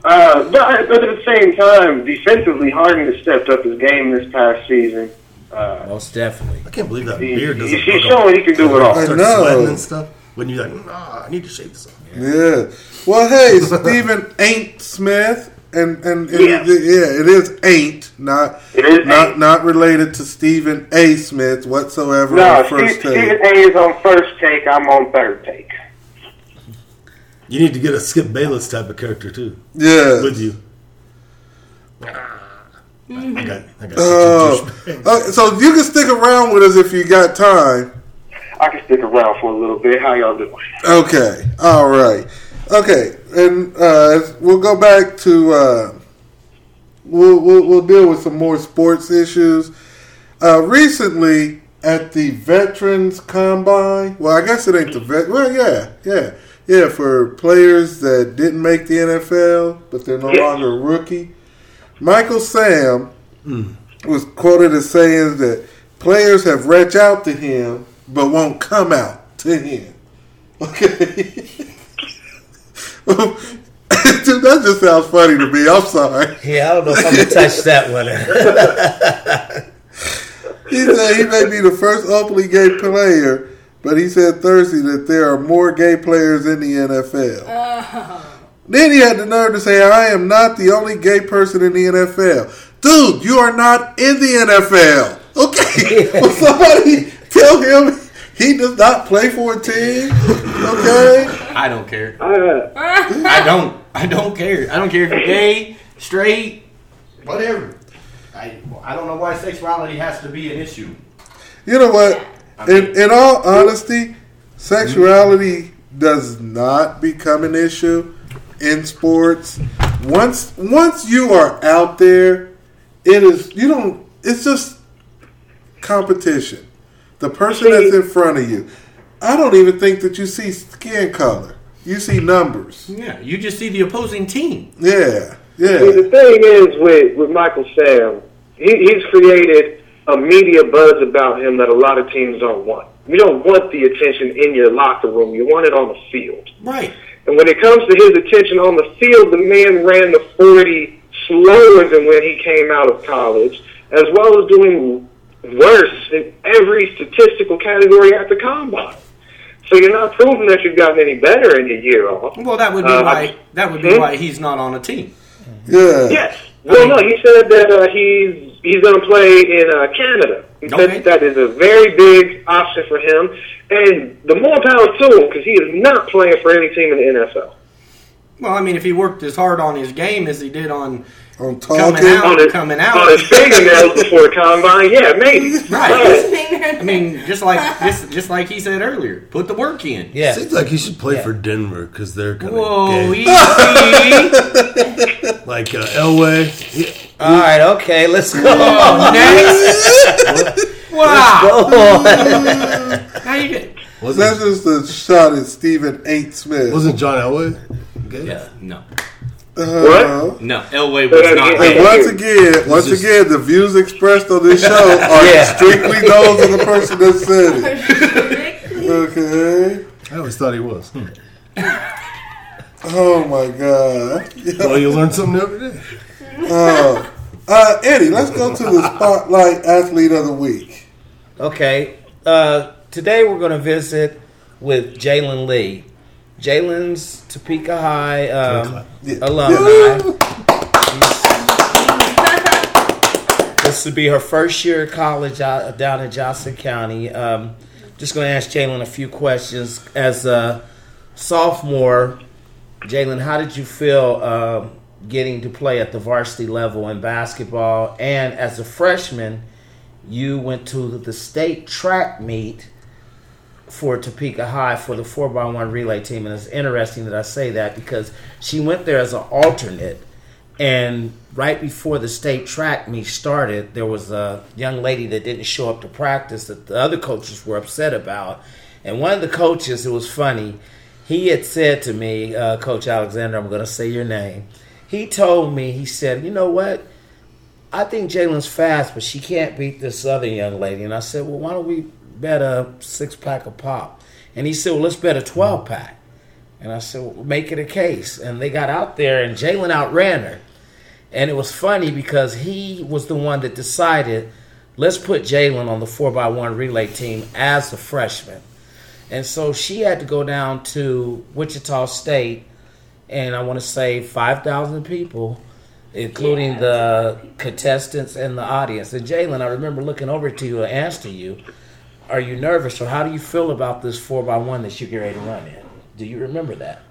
S8: Uh, but, but at the same time, defensively, Harden has stepped up his game this past season. Uh,
S3: Most definitely.
S4: I can't believe that
S8: He-
S4: beard doesn't.
S8: he's showing he can do it all.
S2: I know.
S4: sweating and stuff. When you're like, nah, I need to shave this off.
S2: Yeah. Well, hey, Stephen Ain't Smith, and and, and
S8: Yeah.
S2: it- yeah, it is Ain't, not
S8: It is
S2: not
S8: Ain't.
S2: not related to Stephen A. Smith whatsoever.
S8: No,
S2: on first
S8: Steve,
S2: take.
S8: Stephen A is on first take. I'm on third take.
S4: You need to get a Skip Bayless type of character too.
S2: Yeah.
S4: With you. I got. I got.
S2: Oh, uh, so you can stick around with us if you got time.
S8: I can stick around for a little bit. How y'all doing?
S2: Okay. All right. Okay. And uh, we'll go back to. Uh, we'll, we'll we'll deal with some more sports issues. Uh, recently, at the Veterans Combine, well, I guess it ain't the vet. Well, yeah, yeah, yeah. For players that didn't make the NFL, but they're no
S8: Yeah.
S2: longer a rookie, Michael Sam hmm. was quoted as saying that players have reached out to him but won't come out to him. Okay. Dude, that just sounds funny to me. I'm sorry.
S3: Yeah, I don't know if I'm gonna touch that one.
S2: He said he may be the first openly gay player, but he said Thursday that there are more gay players in the NFL. Then he had the nerve to say, I am not the only gay person in the NFL. Dude, you are not in the NFL. Okay. Will somebody tell him he does not play for a team? Okay.
S6: I don't care.
S8: Uh,
S6: I don't. I don't care. I don't care if you're gay, straight, whatever. I I don't know why sexuality has to be an issue.
S2: You know what? In, in all honesty, sexuality does not become an issue in sports. Once once you are out there, it is you don't. It's just competition. The person that's in front of you. I don't even think that you see skin color. You see numbers.
S6: Yeah, you just see the opposing team.
S2: Yeah,
S8: see,
S2: yeah.
S8: the thing is with with Michael Sam, he, he's created a media buzz about him that a lot of teams don't want. You don't want the attention in your locker room. You want it on the field.
S6: Right.
S8: And when it comes to his attention on the field, the man ran the 40 slower than when he came out of college, as well as doing worse in every statistical category at the combine. So you're not proving that you've gotten any better in your year off.
S6: Well, that would be
S8: Uh,
S6: why. That would be
S8: hmm?
S6: why he's not on a team.
S2: Yeah.
S8: Yes. Well, no, he said that uh, he's he's going to play in uh, Canada. He
S6: Okay.
S8: said that is a very big option for him, and the more power to him because he is not playing for any team in the NFL.
S6: Well, I mean, if he worked as hard on his game as he did on
S2: I'm
S6: coming out,
S8: On his,
S6: coming out,
S8: on his fingernails before the combine, yeah, maybe.
S6: right? I mean, just like just, just like he said earlier, put the work in.
S3: Yeah.
S4: Seems like he should play
S3: Yeah.
S4: for Denver because they're kind of
S6: Whoa,
S4: gay.
S6: easy.
S4: Like uh, Elway. Yeah.
S3: All right. Okay. Let's go.
S6: Oh, next. wow.
S3: Go.
S6: How you get?
S2: Was
S4: that
S2: just a shot at Stephen Eight Smith.
S4: wasn't John Elway gay?
S6: Yeah, no,
S2: Uh,
S6: no. Elway was not.
S2: And
S8: Hey,
S2: once again, once
S4: just-
S2: again, the views expressed on this show are
S3: Yeah.
S2: strictly those of the person that said it. Okay.
S4: I always thought he was. Hmm.
S2: Oh my God.
S4: Well, you learn something every day.
S2: Uh, uh, Eddie, let's go to the spotlight athlete of the week.
S3: Okay. Uh, today we're going to visit with Jalen Lee. Jalen's Topeka High um,
S2: Yeah.
S3: alumni. This would be her first year of college out, down in Johnson County. Um, just going to ask Jalen a few questions. As a sophomore, Jalen, how did you feel um getting to play at the varsity level in basketball? And as a freshman, you went to the state track meet for Topeka High for the 4x1 relay team. And it's interesting that I say that because she went there as an alternate. And right before the state track meet started, there was a young lady that didn't show up to practice that the other coaches were upset about. And one of the coaches, it was funny, he had said to me, uh, Coach Alexander, I'm going to say your name. He told me, he said, you know what? I think Jalen's fast, but she can't beat this other young lady. And I said, well, why don't we bet a six pack of pop? And he said, well, let's bet a 12 pack. And I said, well, make it a case. And they got out there, and Jalen outran her. And it was funny because he was the one that decided, let's put Jalen on the 4x1 relay team as a freshman. And so she had to go down to Wichita State, and I want to say 5,000 people, including
S5: Yeah.
S3: the contestants and the audience. And Jalen, I remember looking over to you and asking you, Are you nervous, or how do you feel about this 4x1 that you're ready to run in? Do you remember that?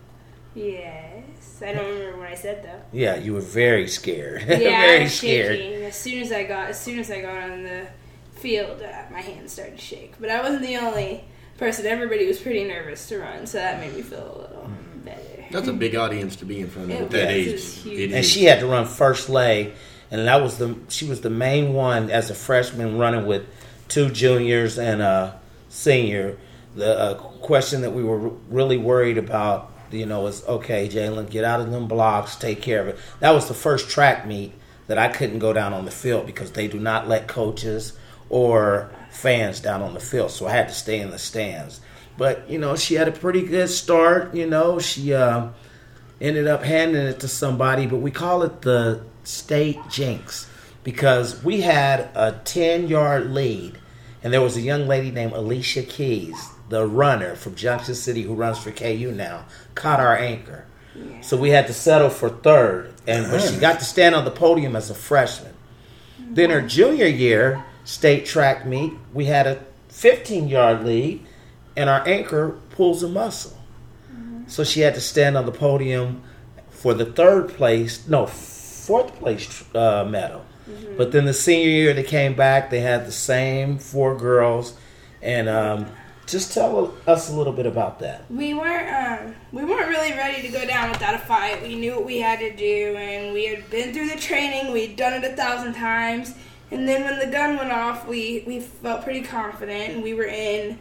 S5: Yes. I don't remember what I said though.
S3: Yeah, you were very scared.
S5: Yeah, I
S3: very
S5: was
S3: scared.
S5: shaking. As soon as I got, as soon as I got on the field, uh, my hands started to shake. But I wasn't the only person. Everybody was pretty nervous to run, so that made me feel a little better.
S6: That's a big audience to be in front of
S5: It
S6: at that age.
S5: It was huge.
S6: It
S3: and she had to run first leg, and that was the she was the main one as a freshman running with two juniors and a senior. The uh, question that we were really worried about, you know, was okay, Jalen, get out of them blocks, take care of it. That was the first track meet that I couldn't go down on the field because they do not let coaches or fans down on the field, so I had to stay in the stands. But you know, she had a pretty good start. You know, she. Uh, ended up handing it to somebody, but we call it the state jinx because we had a 10 yard lead, and there was a young lady named Alicia Keys, the runner from Junction City who runs for KU now, caught our anchor. So we had to settle for third, and but she got to stand on the podium as a freshman. Then her junior year, state track meet, we had a 15 yard lead, and our anchor pulls a muscle. So she had to stand on the podium for the third place, no, fourth place uh, medal. But then the senior year they came back, they had the same four girls, and um, just tell us a little bit about that.
S5: We weren't um, we weren't really ready to go down without a fight. We knew what we had to do, and we had been through the training. We'd done it a thousand times, and then when the gun went off, we we felt pretty confident, and we were in.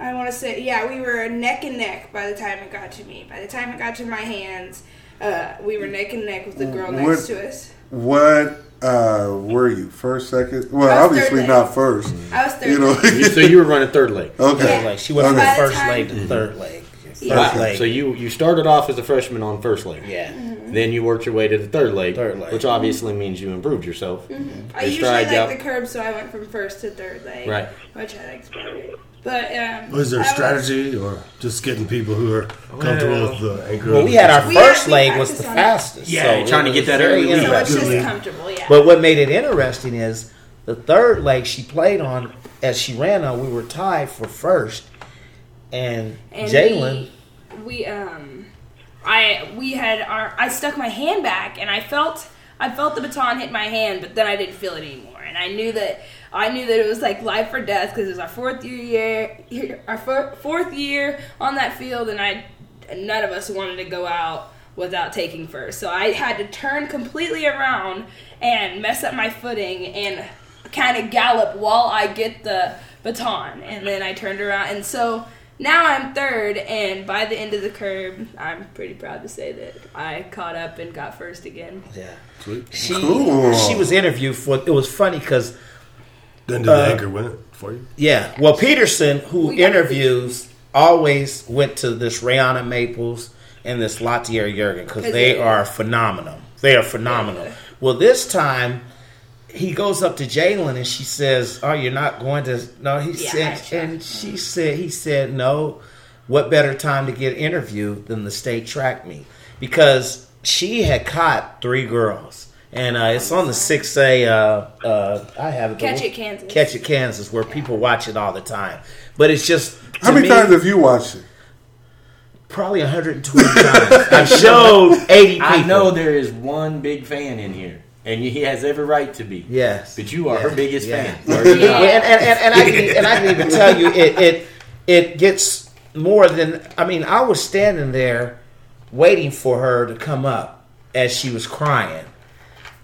S5: I want to say, yeah, we were neck and neck by the time it got to me. By the time it got to my hands, uh, we were neck and neck with the girl
S2: What-
S5: next to us.
S2: What uh, were you? First, second? Well, obviously not first.
S5: I was third.
S2: You know.
S6: So you were running third leg.
S2: okay.
S5: Yeah.
S3: Like she went from
S2: Okay.
S3: the
S5: the
S3: first
S5: time-
S3: leg to third leg. First
S5: Yeah.
S3: leg.
S6: So you you started off as a freshman on first leg.
S3: yeah.
S6: Then you worked your way to the third leg,
S3: Third leg.
S6: which obviously means you improved yourself.
S5: I usually like
S6: out.
S5: the curb, so I went from first to third leg.
S6: Right.
S5: Which I liked better. But um,
S4: Was there
S5: I was-
S4: strategy or just getting people who are comfortable with the anchor?
S3: Well, we had our
S5: We
S3: first
S5: had-
S3: leg was the
S5: practiced on it.
S3: fastest.
S6: Yeah,
S3: so
S6: trying to get that early lead.
S5: So it's
S3: interesting.
S5: just comfortable, yeah.
S3: But what made it interesting is the third leg she played on, as she ran on, we were tied for first, and,
S5: and
S3: Jalen.
S5: we, we um I we had our I stuck my hand back and I felt I felt the baton hit my hand, but then I didn't feel it anymore, and I knew that I knew that it was like life or death because it was our fourth year year our four, fourth year on that field, and I none of us wanted to go out without taking first, so I had to turn completely around and mess up my footing and kind of gallop while I get the baton, and then I turned around, and so now I'm third, and by the end of the curve, I'm pretty proud to say that I caught up and got first again.
S3: Yeah,
S4: Sweet.
S3: she
S2: Cool.
S3: she was interviewed for. It was funny because
S4: Then did the
S3: Uh,
S4: anchor win it for you?
S3: yeah, well Peterson, who
S5: We
S3: interviews, always went to this Rihanna Maples and this Latier Jurgen because
S5: Cause
S3: they
S5: they-
S3: are phenomenal. They are phenomenal.
S5: Yeah.
S3: Well, this time. He goes up to Jalen and she says, "Oh, you're not going to." No, he
S5: Yeah,
S3: said, and she said, "He said no. What better time to get interviewed than the state track meet? Because she had caught three girls, and uh, it's on the six A. Uh, uh, I have it.
S5: Catch It, Kansas.
S3: Catch it, Kansas, where people watch it all the time. But it's just
S2: How many
S3: me,
S2: times have you watched it?
S3: Probably 120 times. I've showed 80 people.
S6: I know there is one big fan in here, and he has every right to be.
S3: Yes,
S6: But you are
S3: Yeah.
S6: her biggest
S3: Yeah.
S6: fan.
S3: Well, and, and, and, and, I can, and I can even tell you, it, it it gets more than. I mean, I was standing there waiting for her to come up as she was crying,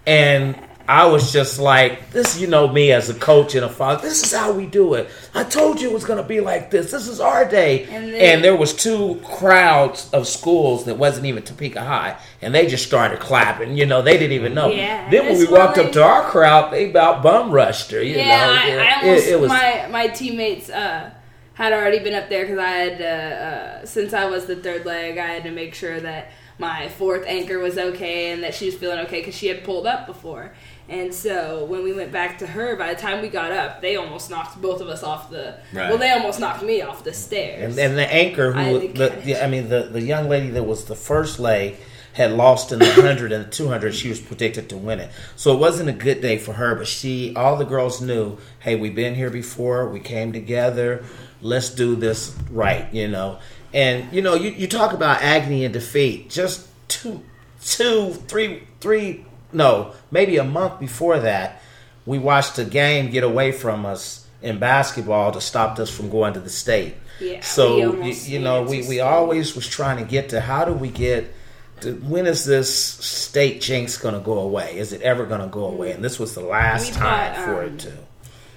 S3: and I was just like, "This, you know, me as a coach and a father. This is how we do it. I told you it was going to be like this. This is our day."
S5: And
S3: And, there was two crowds of schools that wasn't even Topeka High, and they just started clapping. You know, they didn't even know.
S5: Yeah,
S3: then when we walked up to our crowd, they about bum rushed her. You
S5: yeah,
S3: know,
S5: I, I
S3: It-
S5: almost
S3: it, was
S5: my my teammates uh, had already been up there because I had to, uh, since I was the third leg, I had to make sure that my fourth anchor was okay and that she was feeling okay because she had pulled up before. And so when we went back to her, by the time we got up, they almost knocked both of us off the.
S6: Right.
S5: Well, they almost knocked me off the stairs.
S3: and, and the anchor who
S5: didn't
S3: the, the I mean the the young lady that was the first leg had lost in the 100 and the 200 she was predicted to win it so it wasn't a good day for her but she all the girls knew hey we've been here before we came together let's do this right you know and you know you, you talk about agony and defeat. Just two two three three no maybe a month before that we watched a game get away from us in basketball to stop us from going to the state.
S5: Yeah,
S3: so you, you know we, we always was trying to get to how do we get to, when is this state jinx going to go away? Is it ever going to go away? And this was the last
S5: We
S3: time
S5: thought,
S3: for
S5: um,
S3: it to.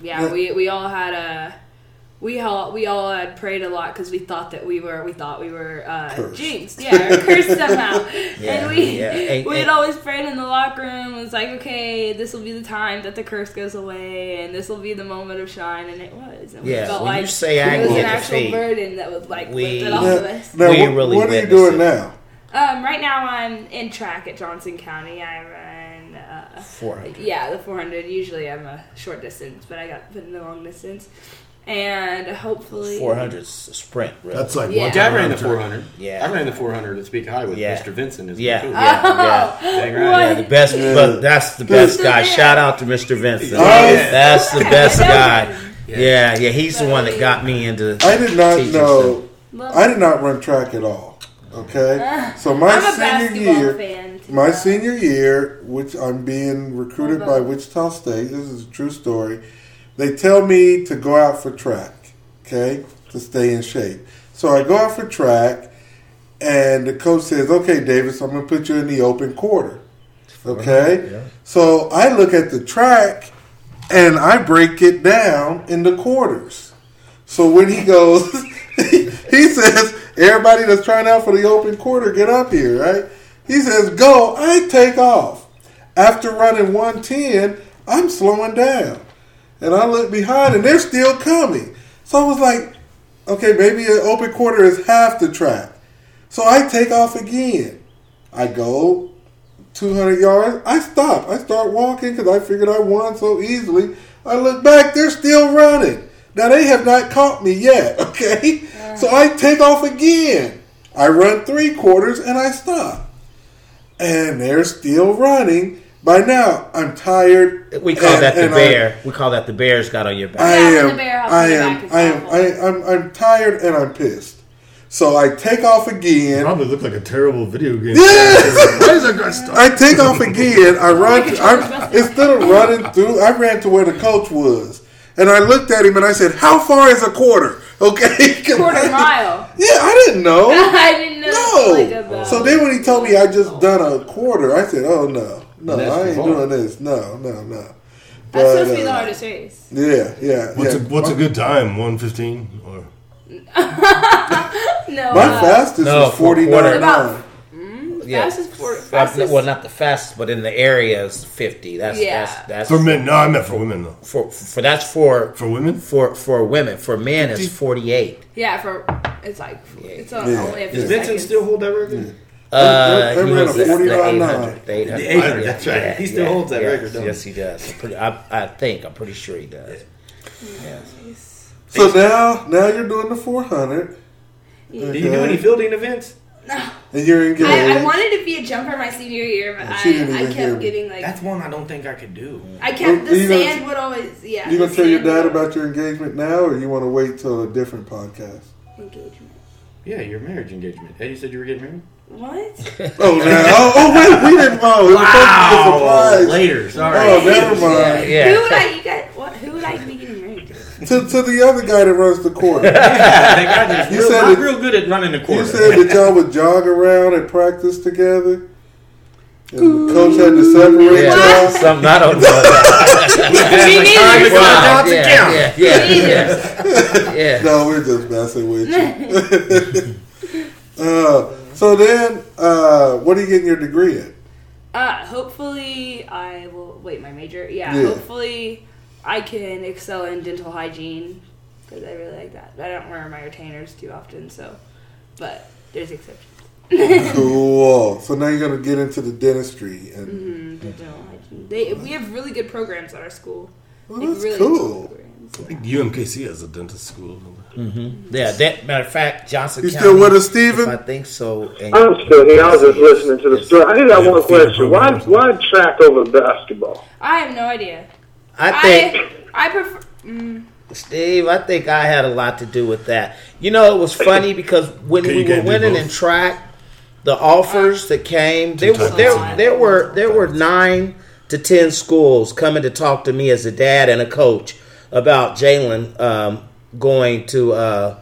S5: Yeah, we we all had a we all we all had prayed a lot because we thought that we were we thought we were uh,
S2: Cursed.
S5: jinxed, yeah, or cursed somehow.
S3: Yeah,
S5: and we
S3: yeah. And-
S5: we had
S3: and-
S5: always prayed in the locker room. It was like, okay, this will be the time that the curse goes away, and this will be the moment of shine, and it was. And we felt
S3: when you
S5: like
S3: say
S5: it was an actual
S3: defeat,
S5: burden that was like
S3: we-
S5: lifted off of us.
S2: now,
S3: We
S2: what,
S3: really
S2: what are you doing
S3: it.
S2: now?
S5: Um, right now, I'm in track at Johnson County. I run. Uh,
S3: 400
S5: yeah, the 400. Usually I'm a short distance, but I got put in the long distance. And hopefully.
S3: 400 sprint really.
S4: That's like
S5: Yeah.
S4: one
S6: Yeah, I ran the 400.
S3: Yeah.
S6: I ran the 400 at Speak High with
S3: Yeah.
S6: Mr. Vincent. Is
S3: Yeah.
S6: the.
S3: Yeah.
S5: Oh,
S6: Dang right.
S3: yeah, the best, but that's the best guy. Shout out to Mr. Vincent.
S2: Oh, yeah.
S3: That's the best guy.
S6: Yeah.
S3: Yeah, yeah, he's the one that got me into.
S2: I did not know.
S5: Love-
S2: I did not run track at all. Okay, uh, so my
S5: I'm a
S2: senior year,
S5: fan.
S2: my senior year, which I'm being recruited by
S5: Love it.
S2: Wichita State. This is a true story. They tell me to go out for track. Okay, to stay in shape. So I go out for track, and the coach says, "Okay, Davis, I'm going to put you in the open quarter." Okay,
S3: Yeah.
S2: so I look at the track, and I break it down into quarters. So when he goes, he says, "Everybody that's trying out for the open quarter, get up here!" Right? He says, "Go!" I take off. After running one ten, I'm slowing down, and I look behind, and they're still coming. So I was like, "Okay, maybe an open quarter is half the track." So I take off again. I go 200 yards. I stop. I start walking because I figured I won so easily. I look back, they're still running. Now they have not caught me yet. Okay, so I take off again. I run three quarters and I stop, and they're still running. By now, I'm tired.
S3: We call
S2: and-
S3: that the
S2: and I-
S3: bear. we call that the bear's got on your back.
S2: I
S5: Yeah, when
S2: am.
S5: the bear hops
S2: I am. I am. I, I'm. I'm tired and I'm pissed. So I take off again.
S4: Probably look like a terrible video game.
S2: Yes!
S4: Why is that guy stuck?
S2: I take off again. I run.
S5: Like a
S2: I, instead of running through, I ran to where the coach was, and I looked at him and I said, "How far is a quarter?" Okay,
S5: Quarter mile.
S2: Yeah, I didn't know.
S5: I didn't know.
S2: no.
S5: Oh like
S2: so then when he told me I just done a quarter, I said, "Oh no, no, I ain't
S6: far.
S2: doing this. No, no, no."
S5: that's
S2: But,
S5: supposed to be the
S2: uh,
S5: hardest race.
S2: Yeah, yeah.
S4: What's,
S2: yeah.
S4: a, what's a good time? 115? Or
S5: No,
S2: My
S5: uh,
S2: fastest
S3: No,
S2: was forty
S3: quarter.
S2: nine.
S5: About-
S3: Yeah.
S5: fastest for
S3: Uh,
S5: fastest.
S3: well, not the fastest, but in the area is fifty. That's
S5: Yeah.
S3: that's that's
S4: for men? No, I meant for women though.
S3: for, for that's for
S4: For women?
S3: for for women. For men, it's forty eight.
S5: yeah, for it's like it's on
S2: Yeah.
S5: only a few
S6: Does Vincent
S5: seconds.
S6: still hold that record?
S3: Uh,
S2: they
S3: he
S2: ran
S3: was
S2: a
S3: the-
S2: 40
S3: the 800, the 800.
S6: The 800, that's right. He still holds that
S3: yes,
S6: record, don't?
S3: Yes, he does. I'm pretty, I, I think I'm pretty sure he does. Yes.
S2: So now, now you're doing the four hundred,
S6: Do you do any fielding events? No.
S2: And you're engaged.
S5: I, I wanted to be a jumper my senior year, but
S2: She
S5: I, I kept getting like
S6: That's one I don't think I could do.
S5: I kept
S2: Well,
S5: the
S2: you gonna-
S5: sand would always yeah.
S2: You gonna tell your dad about your engagement now, or you want to wait till a different podcast?
S5: engagement.
S6: Yeah, your marriage engagement. Eddie said you were getting married.
S5: What?
S2: Oh, now, oh, oh, wait, we didn't know. It was supposed to be a surprise.
S6: Later, sorry.
S2: Oh, never
S3: Yeah,
S2: mind.
S5: Who
S3: yeah.
S5: would I? You guys? What? Who would I be getting married to?
S2: To, to the other guy that runs the court.
S6: Yeah, that guy that's
S2: You
S6: real,
S2: said
S6: not
S2: it-
S6: real good at running the court.
S2: You said that y'all would jog around and practice together, and the coach had to separate
S3: Yeah,
S2: y'all.
S3: something I don't know.
S5: Me neither.
S3: Well,
S6: Johnson
S3: yeah,
S6: County.
S3: yeah, yeah, yeah, yeah.
S2: No, we're just messing with you. uh, so then, uh, what are you getting your degree in?
S5: Uh, hopefully I will wait my major. Yeah,
S2: Yeah.
S5: hopefully I can excel in dental hygiene because I really like that. I don't wear my retainers too often, so but there's exceptions.
S2: Cool. So now you're gonna get into the dentistry, and
S5: Mm, dental hygiene. They we have really good programs at our school.
S2: well,
S5: Like,
S2: that's
S5: really
S2: cool.
S5: good programs.
S4: I think UMKC has a dentist school.
S3: Yeah, that matter of fact, Johnson
S2: You
S3: County.
S2: still with us,
S3: if
S2: Steven?
S3: I think so. and-
S8: I'm still here. I was just listening to the story. I just got one question. Why, why track over basketball?
S5: I have no idea.
S3: I think
S5: I I prefer. Mm,
S3: Steve, I think I had a lot to do with that. You know, it was funny because when
S4: Okay,
S3: we were
S4: can't
S3: winning in track, the offers that came, there, were, there, there were there were nine to ten schools coming to talk to me as a dad and a coach about Jalen um, going to uh,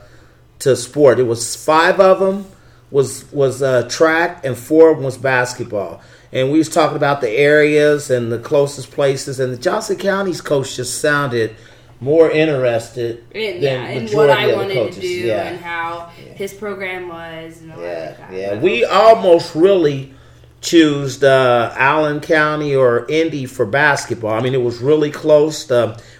S3: to sport. It was five of them was was uh, track and four of them was basketball. And we was talking about the areas and the closest places. And the Johnson County's coach just sounded more interested
S5: and,
S3: than
S5: yeah, and what I wanted
S3: coaches.
S5: to do
S3: yeah.
S5: and how his program was and all
S3: Yeah,
S5: that.
S3: yeah. We almost really choose uh, Allen County or Indy for basketball. I mean, it was really close.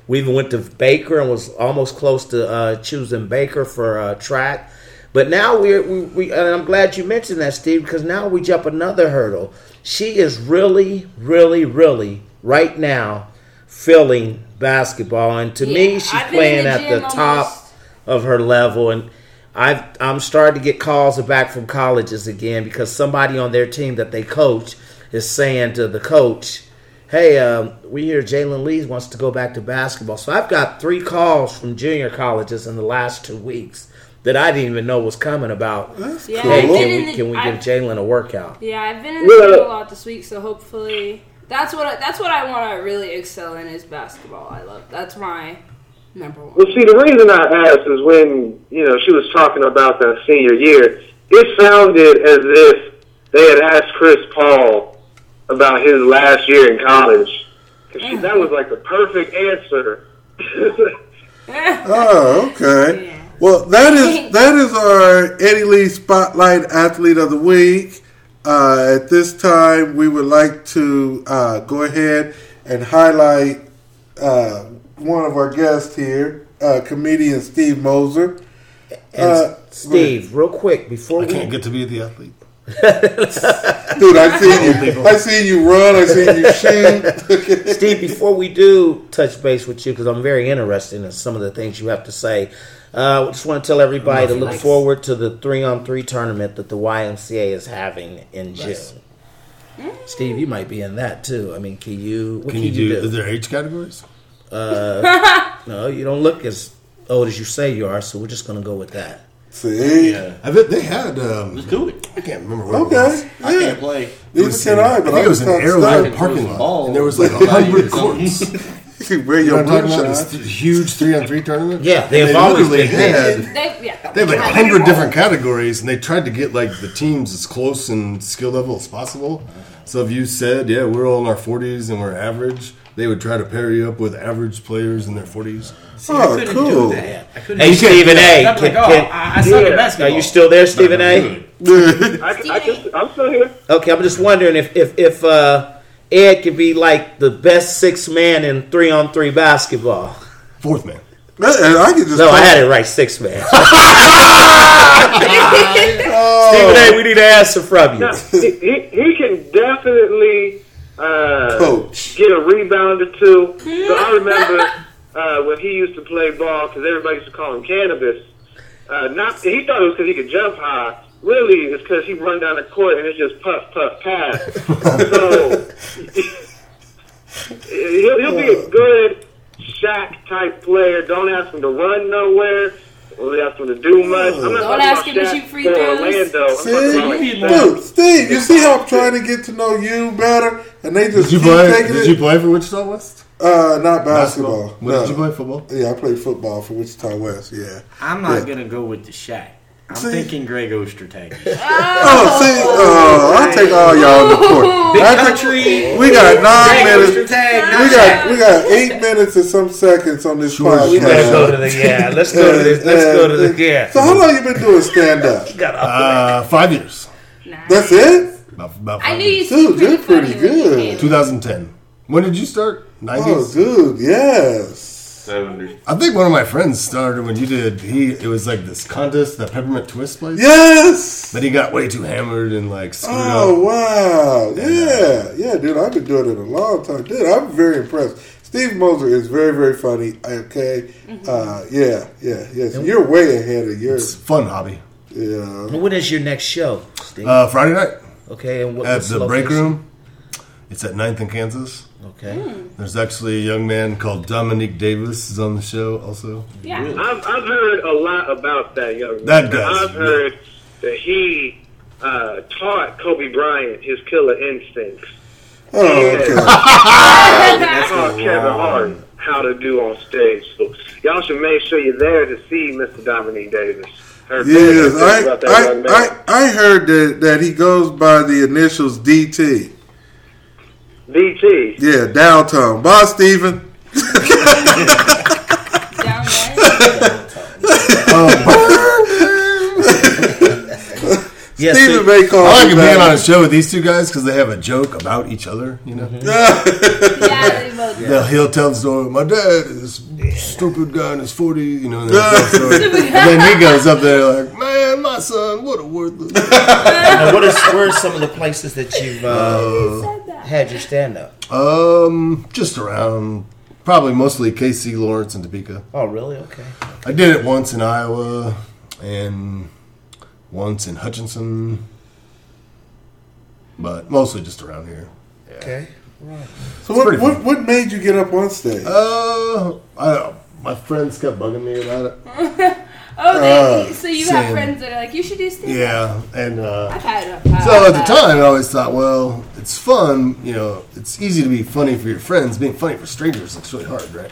S3: We even went to Baker and was almost close to uh, choosing Baker for uh, track. But now we're, we, we, and I'm glad you mentioned that, Steve, because now we jump another hurdle. She is really, really, really right now feeling basketball, and to me, she's playing
S5: the
S3: at the
S5: gym
S3: top of her level and I've, I'm starting to get calls back from colleges again because somebody on their team that they coach is saying to the coach, "Hey, um, we hear Jalen Lee wants to go back to basketball." So I've got three calls from junior colleges in the last two weeks that I didn't even know was coming about.
S2: That's
S5: Yeah,
S2: cool.
S3: Hey, can we
S5: the-
S3: can we give
S5: I've-
S3: Jalen a workout?
S5: Yeah, I've been in the
S8: Yeah.
S5: gym a lot this week, so hopefully that's what I, that's what I want to really excel in is basketball. I love that's my number one.
S8: Well, see, the reason I asked is when you know she was talking about that senior year, it sounded as if they had asked Chris Paul about his last year in college. 'Cause she, that was like the perfect answer.
S2: Oh, okay.
S5: Yeah.
S2: Well, that is that is our Eddie Lee Spotlight Athlete of the Week. Uh, at this time, we would like to uh, go ahead and highlight uh, one of our guests here, uh, comedian Steve Moser.
S3: And
S2: Uh,
S3: Steve, real quick before
S4: I
S3: we
S4: can't get to be the athlete.
S2: Dude, I seen you. I seen you run. I seen you shoot.
S3: Steve, before we do touch base with you, because I'm very interested in some of the things you have to say, uh, I just want to tell everybody to look forward to the three on three tournament that the YMCA is having in June. Steve, you might be in that too. I mean, can you? What
S4: Can you do? Is there age categories?
S3: No, you don't look as old as you say you are, so we're just going to go with that.
S2: See,
S6: Yeah.
S4: I bet they had. Um,
S6: Let's do it.
S4: I can't remember what it was.
S2: okay,
S6: I can't
S2: yeah.
S6: play.
S2: Neither can I, but
S4: I think it was an
S2: just
S4: Arrowhead
S2: stop.
S4: parking lot,
S6: some
S4: and there was like a
S6: Somebody
S4: hundred
S6: did
S4: courts.
S2: You wear
S4: You know talking about? This huge three on three tournament.
S3: Yeah, they
S4: And
S3: have always been
S4: had.
S5: They, yeah.
S4: They have like a hundred different categories, and they tried to get like the teams as close in skill level as possible. So if you said, "Yeah, we're all in our 40s and we're average," they would try to pair you up with average players in their 40s.
S6: See, I
S2: Oh,
S6: couldn't
S2: cool.
S6: do that. I couldn't
S3: Hey,
S6: do
S3: Stephen A.
S6: I'm like,
S3: Can,
S6: oh,
S3: can-
S6: I, I suck at basketball.
S3: are you still there, Stephen A?
S8: I, I just, I'm still here.
S3: Okay, I'm just wondering if if if uh, Ed could be like the best six man in three on three basketball.
S4: Fourth man.
S2: And I could just.
S3: No, I had it right, six man. Stephen A, we need an answer from you.
S8: Now, he, he, he can definitely uh,
S2: Coach.
S8: get a rebound or two. So I remember uh, when he used to play ball, because everybody used to call him Cannabis. Uh, not he thought it was because he could jump high. Really, it's because he run down the court and it's just puff, puff, pass. so he'll, he'll be a good Shaq type player. Don't ask him to run nowhere. Don't ask him to do much. I'm not
S5: Don't ask
S8: about
S5: him to
S8: Shaq
S5: shoot free
S8: for
S5: throws.
S8: Orlando.
S2: See,
S8: talking about Shaq.
S2: dude, Steve, you see how I'm trying to get to know you better, and they just
S4: Did you
S2: keep
S4: play?
S2: taking
S4: Did
S2: it.
S4: you play for Wichita West?
S2: Uh, not basketball.
S4: What
S2: no.
S4: did you play? Football.
S2: Yeah, I played football for Wichita West. Yeah.
S6: I'm not
S2: Yeah.
S6: gonna go with the Shaq. I'm
S2: See?
S6: thinking Greg Ostertag.
S2: Oh, see, oh, I'll take all y'all on the court.
S6: Big
S2: I think-
S6: country.
S2: We got nine
S6: Greg
S2: minutes.
S6: Ostertag.
S2: We got we got eight minutes and some seconds on this podcast.
S3: We better go to the yeah. Let's go to this. Let's go to the yeah.
S2: So how long you been doing stand up?
S4: Uh, five years.
S2: That's it?
S4: About, about
S5: I
S4: five
S5: knew you
S4: years.
S5: seemed
S2: Dude,
S5: pretty,
S2: you're pretty
S5: funny when you
S2: good.
S4: 2010. When did you start? 90s.
S2: Oh, dude, yes.
S4: I think one of my friends started when you did. He it was like this contest, that peppermint twist place.
S2: Yes.
S4: But he got way too hammered and like screwed
S2: Oh
S4: up.
S2: wow! Yeah, yeah, dude. I've been doing it a long time, dude. I'm very impressed. Steve Moser is very, very funny. Okay, uh, yeah, yeah, yes. You're way ahead of yours.
S4: It's a fun hobby.
S2: Yeah,
S3: When is your next show, Steve?
S4: Uh, Friday night
S3: okay, and what,
S4: at
S3: what's
S4: the break
S3: location?
S4: room. It's at 9th and Kansas.
S3: Okay.
S4: There's actually a young man called Dominique Davis is on the show also.
S5: Yeah.
S8: I've, I've heard a lot about that young man.
S4: That guy.
S8: I've heard that he uh, taught Kobe Bryant his killer instincts.
S2: Oh, okay.
S8: taught Kevin Hart how to do on stage. So y'all should make sure you're there to see Mr. Dominique Davis. Heard very
S2: Yes, I,
S8: about that young man.
S2: I, I, I heard that, that he goes by the initials DT.
S8: DT.
S2: Yeah, downtown. Bye, Steven.
S5: Down there.
S3: Yeah,
S2: Steven may call
S4: I like being on a show with these two guys because they have a joke about each other. You know,
S5: Yeah, they both.
S4: They'll- he'll tell the story. My dad is a stupid guy in his 40s. You know, and, they'll tell the story. and then he goes up there like, "Man, my son, what a worthless."
S3: what is where are some of the places that you've uh, had your stand up?
S4: Um, just around, probably mostly KC, Lawrence, and Topeka.
S3: Oh, really? Okay.
S4: I did it once in Iowa and once in Hutchinson, but mostly just around here.
S3: Okay. Right.
S2: So what, what, what made you get up on stage?
S4: Uh, I my friends kept bugging me about it.
S5: Oh, they,
S2: Uh,
S5: so you have friends that are like, you should do stand up.
S4: Yeah, and uh,
S5: I've had a
S4: so at the time I always thought, well, it's fun. You know, it's easy to be funny for your friends. Being funny for strangers looks really hard, right?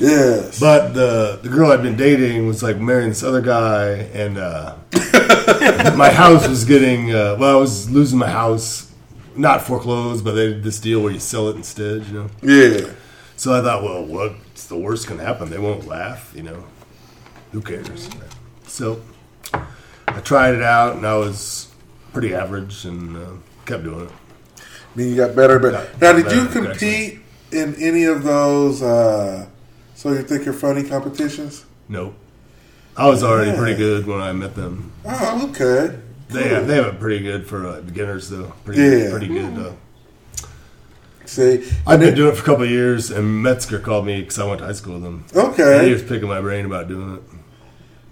S2: yes.
S4: But the the girl I'd been dating was like marrying this other guy, and uh, my house was getting uh, well. I was losing my house, not foreclosed, but they did this deal where you sell it instead. You know.
S2: yeah.
S4: So I thought, well, what's the worst can happen? They won't laugh. You know, who cares? So I tried it out, and I was pretty average, and uh, kept doing it.
S2: I mean, you got better, but
S4: Got
S2: now did you compete in any of those? Uh, so you think you're funny competitions?
S4: Nope. I was already pretty good when I met them.
S2: Oh, okay.
S4: They have, they have it pretty good for uh, beginners though. Pretty
S2: Yeah.
S4: pretty good. Uh,
S2: See,
S4: I've been doing it for a couple of years, and Metzger called me because I went to high school with him.
S2: Okay.
S4: And he was picking my brain about doing it.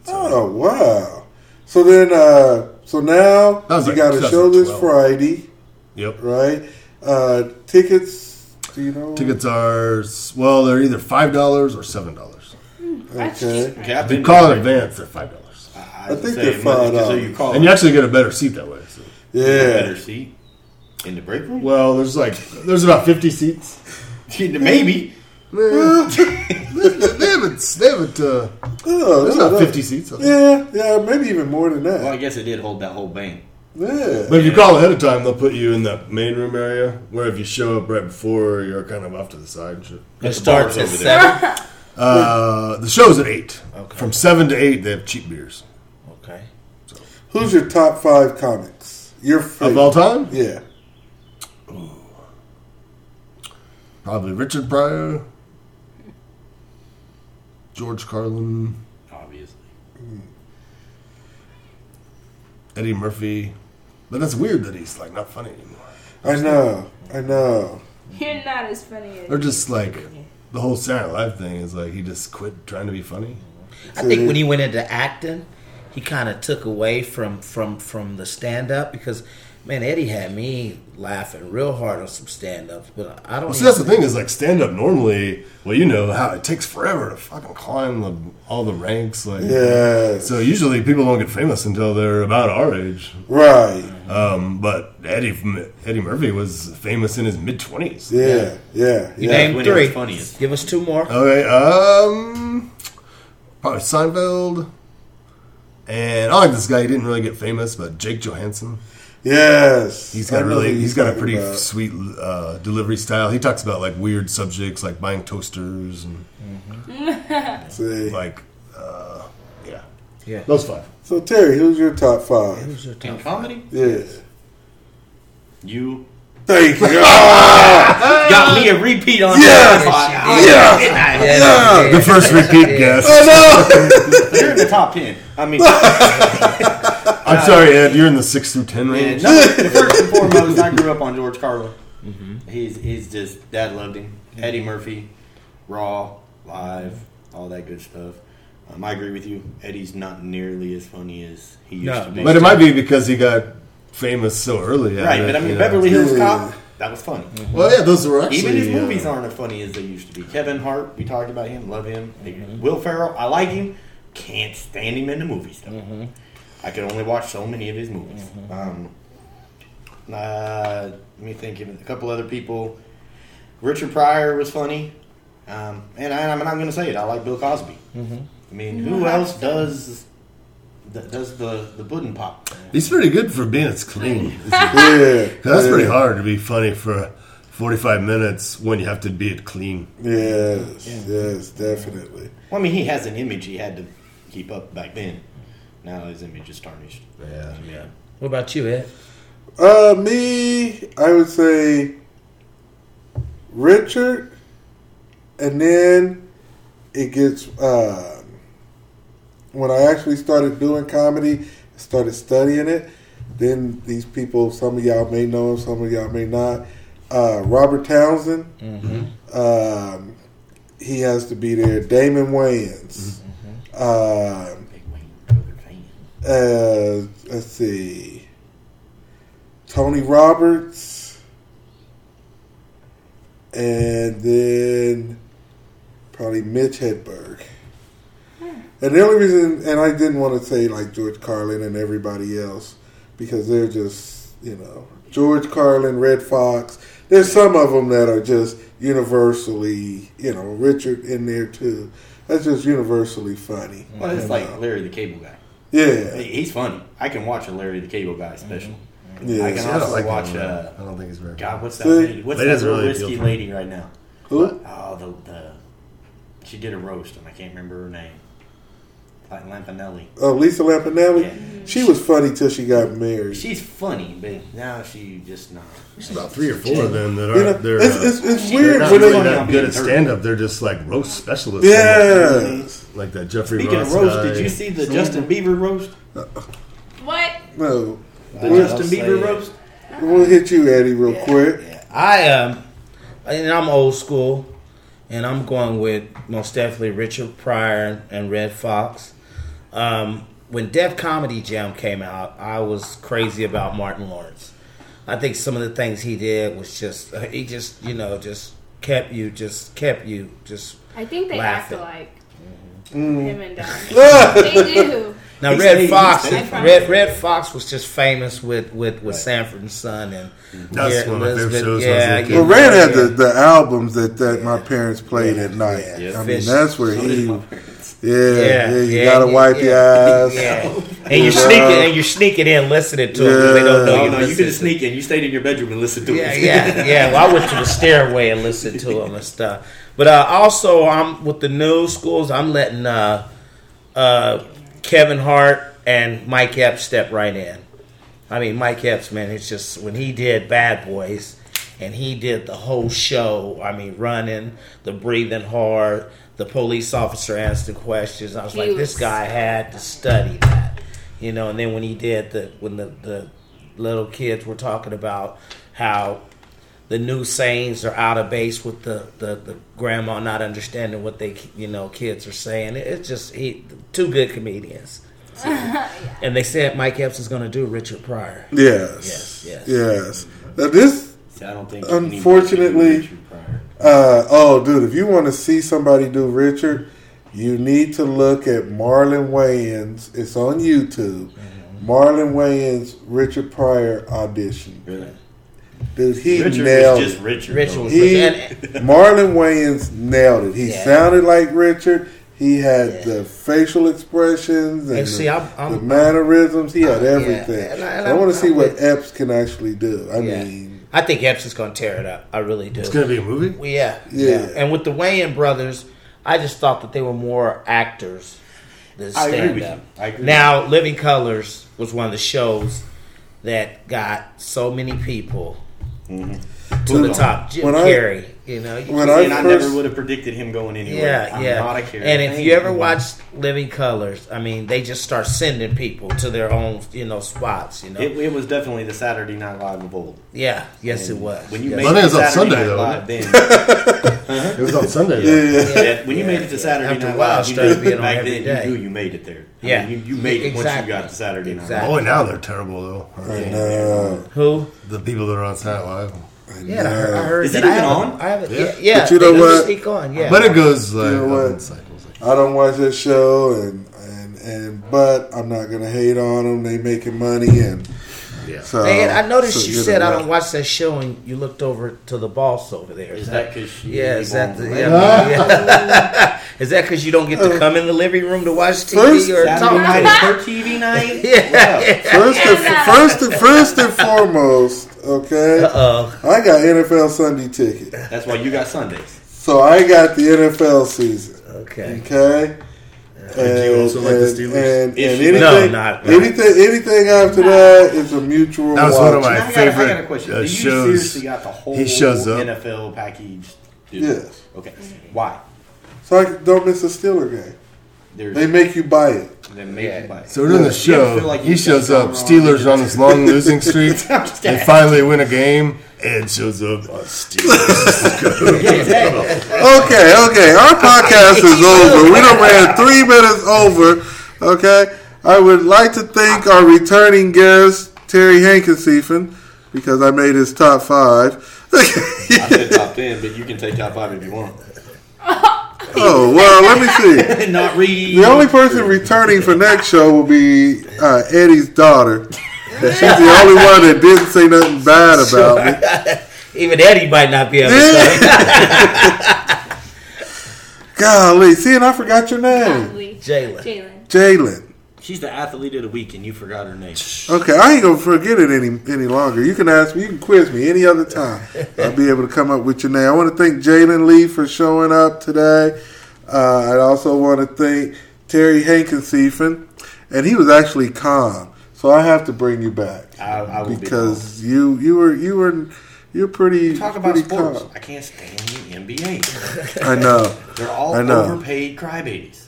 S2: Oh wow. So then, uh, so now you
S4: like
S2: got a show this Friday,
S4: Yep.
S2: right? Uh, tickets. Do you know?
S4: Tickets are well, they're either five dollars or seven dollars.
S5: That's
S2: Okay.
S6: Okay,
S4: you call
S6: to-
S4: in advance, they're five dollars,
S6: I,
S2: I think
S6: say
S2: they're $5.
S6: So you call
S4: and you actually get a better seat that way. So.
S6: better seat in the break room.
S4: Well, there's like there's about fifty seats.
S6: Maybe.
S4: They haven't they haven't. Uh,
S2: Oh,
S4: there's
S2: no,
S4: about
S2: no.
S4: fifty seats.
S2: Yeah, yeah, maybe even more than that.
S6: Well, I guess it did hold that whole bank.
S2: yeah.
S4: But if you call ahead of time, they'll put you in the main room area. Where if you show up right before, you're kind of off to the side. and shit.
S3: It starts at
S6: over there.
S3: seven.
S4: Uh, the show's at eight.
S3: Okay.
S4: From seven to eight, they have cheap beers
S3: Okay.
S2: Who's your top five comics? Your favorite.
S4: of all time.
S2: Yeah. Ooh.
S4: Probably Richard Pryor, George Carlin,
S6: Obviously. Mm.
S4: Eddie Murphy. But that's weird that he's like not funny anymore.
S2: I know. I know.
S5: You're not as funny as
S4: Or just like the whole Saturday Night Live thing is like he just quit trying to be funny. Mm-hmm.
S3: I think when he went into acting, he kind of took away from from from the stand up because man, Eddie had me laughing real hard on some stand ups, but I don't.
S4: Well, see, that's the thing is like stand up normally. Well, you know how it takes forever to fucking climb the, all the ranks. Like,
S2: Yes.
S4: So usually people don't get famous until they're about our age.
S2: Right.
S4: Um, but Eddie Eddie Murphy was famous in his mid twenties.
S2: Yeah. Yeah.
S3: You
S2: Yeah.
S3: name
S6: when he was
S3: three.
S6: funniest.
S3: Give us two more.
S4: Okay, um, probably Seinfeld. And I like this guy. He didn't really get famous, but Jake Johannsen.
S2: Yes.
S4: he's got really.
S2: who
S4: He's
S2: you're
S4: got a pretty
S2: about.
S4: sweet uh, delivery style. He talks about like weird subjects, like buying toasters and
S2: See.
S4: like, uh, yeah,
S3: Yeah.
S4: those five.
S2: So Terry, who's your top five?
S3: Who's your
S6: In
S3: top?
S6: comedy,
S2: Yeah.
S6: you
S2: Thank you. Ah,
S6: got me a repeat on
S2: Yes!
S6: that.
S2: yeah.
S3: Yeah,
S4: The first repeat guest. Oh, no.
S6: You're in the top ten. I mean,
S4: I'm uh, sorry, Ed. You're in the six through ten
S6: and
S4: range.
S6: no, first and foremost, I grew up on George Carlin. Mm-hmm. He's he's just dad loved him. Eddie Murphy, Raw, Live, all that good stuff. Um, I agree with you. Eddie's not nearly as funny as he used
S3: No,
S6: to be.
S4: But it might be because he got famous so early.
S6: right,
S4: it,
S6: but I mean,
S4: you know.
S6: Beverly Hills Cop, that was funny. Mm-hmm.
S4: Well, yeah, those were actually
S6: Even his
S4: uh,
S6: movies aren't as funny as they used to be. Kevin Hart, we talked about him, love him. Mm-hmm. Will Ferrell, I like him. Can't stand him in the movies though. I could only watch so many of his movies. Um, uh, let me think of a couple other people. Richard Pryor was funny, um, and I, I'm not going to say it. I like Bill Cosby. I mean, who else does that does the the pudding pop?
S4: He's pretty good for being it's clean. isn't he?
S2: Yeah.
S4: 'Cause That's pretty hard to be funny for 45 minutes when you have to be it clean.
S2: Yes. Yes. Definitely.
S6: Well, I mean, he has an image he had to keep up back then. Now his image is tarnished.
S4: Yeah.
S3: Yeah. What about you, Ed?
S2: Uh, me, I would say Richard, and then it gets uh, when I actually started doing comedy, started studying it. Then these people, some of y'all may know him, some of y'all may not. Uh, Robert Townsend, um, he has to be there. Damon Wayans. Um,
S6: Big Wayans Brother fan.
S2: Uh, let's see, Tony Roberts, and then probably Mitch Hedberg. And the only reason, and I didn't want to say like George Carlin and everybody else, because they're just, you know, George Carlin, Redd Foxx. There's some of them that are just universally, you know, Richard in there too. That's just universally funny.
S6: Well, it's
S2: you
S6: like
S2: know.
S6: Larry the Cable Guy.
S2: Yeah,
S6: He's funny. I can watch a Larry the Cable Guy special.
S2: yeah.
S6: I can
S4: I don't like
S6: watch.
S4: him,
S6: Uh,
S4: I don't think he's very
S6: God, what's that
S2: See?
S6: lady? What's that
S4: doesn't
S6: real
S4: really
S6: risky
S4: appeal to me.
S6: lady right now?
S2: Who?
S6: Oh, the the she did a roast and I can't remember her name. Like Lampanelli.
S2: Oh, Lisa Lampanelli.
S6: Yeah.
S2: She was funny till she got married.
S6: She's funny, but now she just not.
S4: There's about three or four of them that
S2: you
S4: are
S2: know,
S4: they're,
S2: it's,
S4: uh,
S2: it's, it's
S6: they're
S2: weird
S4: not
S2: when
S4: really
S2: they.
S6: funny
S4: that good at stand up. They're just like roast specialists.
S2: Yeah,
S4: Like that Jeffrey
S6: Speaking
S4: Ross
S6: of roast,
S4: guy.
S6: did you see the Justin Bieber roast?
S5: What?
S2: No.
S6: The
S2: We'll,
S6: Justin
S3: say
S6: Bieber
S3: it.
S6: roast.
S2: we'll hit you, Eddie, real quick.
S3: I um, and I'm old school, and I'm going with most definitely Richard Pryor and Redd Foxx. Um, when Def Comedy Jam came out, I was crazy about Martin Lawrence. I think some of the things he did was just he just you know just kept you just kept you just
S5: I think they
S3: Laughing.
S5: act alike.
S2: Mm.
S5: Him and Don. they do.
S3: Now
S6: He
S3: Red
S6: stayed-
S3: Fox,
S6: he
S5: stayed-
S3: Red Redd Foxx was just famous with with, with Sanford and Son and
S4: That's
S3: yeah,
S4: one of my favorite
S3: Elizabeth-
S4: shows was a
S3: Yeah, yeah,
S2: Well, Red had
S3: yeah.
S2: the, the albums that, that my parents played at night.
S3: yeah.
S2: I mean, that's where
S6: So
S2: he.
S6: My.
S2: Yeah, yeah, you
S3: yeah,
S2: gotta
S3: yeah,
S2: wipe
S3: yeah.
S2: your ass.
S3: Yeah, and you're sneaking and you're sneaking in listening to them. They don't know
S2: Yeah.
S6: Oh
S3: you.
S6: no, you
S3: listen
S6: could
S3: to-
S6: sneak in. You stayed in your bedroom and listened to
S3: Yeah,
S6: it.
S3: yeah, yeah. Well, I went to the stairway and listened to them and stuff. But uh, also, I'm with the new schools. I'm letting uh, uh, Kevin Hart and Mike Epps step right in. I mean, Mike Epps, man, it's just when he did Bad Boys and he did the whole show. I mean, running, the breathing hard, the police officer asking questions. I was
S5: He
S3: like, this guy had to study that, you know. And then when he did the when the the little kids were talking about how the new sayings are out of base with the, the, the grandma not understanding what they you know kids are saying. It- It's just he two good comedians. And they said Mike Epps is going to do Richard Pryor.
S2: Yes.
S3: Yes, yes.
S2: Yes. Now this,
S6: See, I don't think.
S2: Unfortunately-
S6: anybody can do Richard Pryor.
S2: uh, oh, dude, if you want to see somebody do Richard, you need to look at Marlon Wayans. It's on YouTube.
S3: Mm-hmm.
S2: Marlon Wayans Richard Pryor audition.
S6: Really?
S2: Dude, he
S6: Richard
S2: nailed
S6: just
S2: it.
S6: Richard.
S3: Richard
S6: though.
S3: was
S2: He, Marlon Wayans nailed it. He
S3: Yeah.
S2: sounded like Richard. He had
S3: Yeah.
S2: the facial expressions and
S3: And see,
S2: the,
S3: I'm- I'm-
S2: the mannerisms. He had
S3: Yeah.
S2: everything.
S3: And I- and
S2: I,
S3: I'm-
S2: want to see
S3: I'm
S2: what
S3: with-
S2: Epps can actually do. I
S3: yeah.
S2: mean,
S3: I think Epps is going to tear it up. I really do.
S4: It's going to be a movie?
S3: Well, yeah,
S2: Yeah.
S3: yeah, And with the Wayans brothers, I just thought that they were more actors than
S6: I agree
S3: stand
S6: with
S3: up.
S6: you. I agree.
S3: Now, Living Colors was one of the shows that got so many people mm-hmm. To the top. Jim
S2: When I-
S3: you know. you
S2: when
S3: can't-
S2: I
S6: and I never would have predicted him going anywhere.
S3: yeah,
S6: I'm
S3: yeah.
S6: not a character.
S3: and if you ever watch Living Colors, I mean, they just start sending people to their own, you know, spots. You know.
S6: It, it was definitely the Saturday Night Live of old.
S3: yeah. Yes, it was.
S6: When you
S3: Yes.
S6: made
S4: Well,
S6: it
S4: think
S6: to
S4: on
S6: Saturday
S4: Sunday,
S6: Night
S4: though,
S6: Live, then
S4: It was on Sunday.
S2: yeah, yeah.
S6: yeah, when you made it to Saturday
S3: After
S6: Night Live, you
S3: started
S6: knew,
S3: being on
S6: back
S3: every
S6: then
S3: day.
S6: you knew you made it there. I
S3: Yeah.
S6: mean, you, you made it once
S3: Exactly.
S6: you got to Saturday Night
S3: Exactly.
S6: Live.
S4: Oh, now they're terrible, though.
S2: And, uh,
S3: Who?
S4: The people that are on Saturday Night Live.
S3: Yeah, I heard. I heard
S6: Is it
S3: I
S6: even
S3: haven't-
S6: on?
S3: I haven't.
S4: Yeah.
S3: Yeah, yeah.
S2: But you
S3: they
S2: know
S3: do
S2: what?
S3: Sneak on. Yeah.
S4: But it goes like
S2: know
S4: up
S2: what? I don't watch that show, and and and but I'm not gonna hate on them. They making money, and
S4: Yeah.
S2: so.
S3: Man, I noticed
S2: so,
S3: you said I don't watch that show, and you looked over to the boss over there.
S6: Is that because she?
S3: Yeah, is that the, yeah, yeah. is that because you don't get to uh, come in the living room to watch TV
S2: First-
S3: or
S6: Saturday
S3: talk?
S6: night is her TV night.
S3: Yeah, yeah.
S2: First and first and first and foremost, okay.
S3: Uh-oh.
S2: I got NFL Sunday ticket,
S6: That's why you got Sundays.
S2: so I got the NFL season.
S3: Okay.
S2: Okay.
S4: Did you also like the Steelers?
S2: And, and anything,
S3: No, not- not.
S2: anything, anything after that is a mutual.
S4: That was one of my
S6: Now I got, I got a
S4: favorite
S6: question.
S4: uh,
S6: Do you
S4: shows.
S6: seriously got the whole
S4: He shows up.
S6: NFL package? Dude?
S2: Yes.
S6: Okay. Why?
S2: So I don't miss a Steeler game.
S6: There's
S2: They make you buy it.
S6: they make
S3: Yeah.
S6: you buy it.
S4: So during the
S6: You ever
S4: show,
S6: feel like
S4: he shows up. Steelers on this long losing streak.
S6: I'm
S4: They finally win a game. Ed shows up. Oh, Steelers.
S2: Okay, okay. Our podcast is over. We done ran three minutes over. Okay. I would like to thank our returning guest, Terry Hankensiefen, because I made his top five.
S6: I said top ten, but you can take top five if you want.
S2: Oh, well, let me see.
S6: Not read.
S2: The only person returning for next show will be uh, Eddie's daughter. She's the only one that didn't say nothing bad about me.
S3: Even Eddie might not be able to say.
S2: Golly, see, and I forgot your name.
S5: Probably.
S3: Jalen.
S5: Jalen.
S2: Jalen.
S6: She's the athlete of the week, and you forgot her name.
S2: Okay, I ain't gonna forget it any any longer. You can ask me, you can quiz me any other time. I'll be able to come up with your name. I want to thank Jalen Lee for showing up today. Uh, I also want to thank Terry Hankensiefen, and he was actually calm, so I have to bring you back
S6: I, I will
S2: because you you were you were you're pretty
S6: be talk about
S2: pretty
S6: sports.
S2: calm.
S6: I can't stand the NBA.
S2: I know.
S6: They're all
S2: I know.
S6: overpaid crybabies.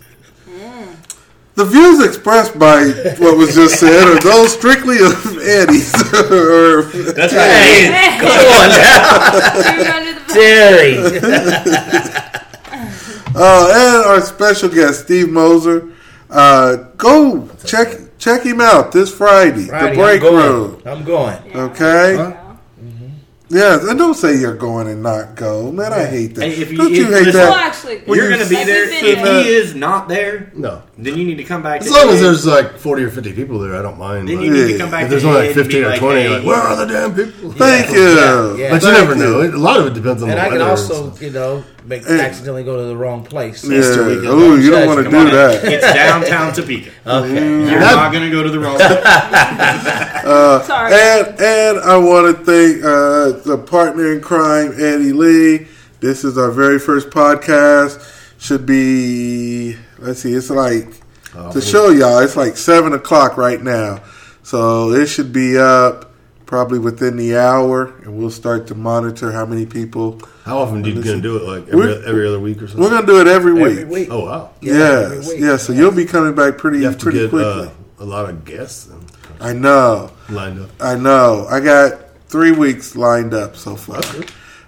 S2: The views expressed by what was just said are those strictly of Eddie's. or,
S6: That's right.
S3: Come on now,
S5: under the
S3: Terry.
S2: uh, and our special guest, Steve Moser. Uh, go check check him out this Friday.
S3: Friday,
S2: the break
S3: I'm going.
S2: room.
S3: I'm going.
S2: Okay.
S5: Huh?
S2: Yes, and don't say you're going and not go, man. I hate that.
S6: Hey, if you-
S2: don't you
S6: if-
S2: hate
S6: listen-
S5: Well,
S2: that?
S5: actually,
S2: Well,
S6: You're
S2: you
S6: going to be
S5: Have
S6: there.
S5: you
S6: If
S5: been
S6: he is not there,
S4: No.
S6: then you need to come back.
S4: As
S6: to
S4: long as
S6: head.
S4: there's like 40 or 50 people there, I don't mind.
S6: Then
S4: but
S6: you need
S2: Yeah.
S6: to come back
S4: if there's
S6: to
S4: only like
S6: head and
S4: 15 or
S6: like,
S4: 20,
S6: hey,
S4: like, where are the damn people?
S2: Thank you.
S3: Yeah, yeah.
S4: But you
S2: Thank
S4: never know. A lot of it depends on
S3: And
S4: the
S3: I
S4: weather.
S3: can
S4: and
S3: also,
S4: stuff.
S3: you know, make,
S2: Hey.
S3: accidentally go to the wrong place.
S2: Yeah.
S6: Easter.
S2: Oh, you don't want to do
S3: on.
S2: that.
S6: It's downtown Topeka.
S3: Okay.
S6: You're not going to go to the wrong place.
S5: sorry.
S2: And and I want to thank uh, the partner in crime, Eddie Lee. This is our very first podcast. Should be let's see, it's like to show y'all. It's like seven o'clock right now, so it should be up probably within the hour, and we'll start to monitor how many people.
S4: How often are you going to do it? Like every, every other week or something?
S2: We're gonna do it every week.
S3: Every week.
S4: Oh, wow.
S3: Yeah,
S2: yes,
S3: every week.
S2: yes. So you'll be coming back pretty
S4: You have to
S2: pretty
S4: get
S2: quickly.
S4: uh, a lot of guests
S2: I know.
S4: lined up.
S2: I know. I got three weeks lined up so far.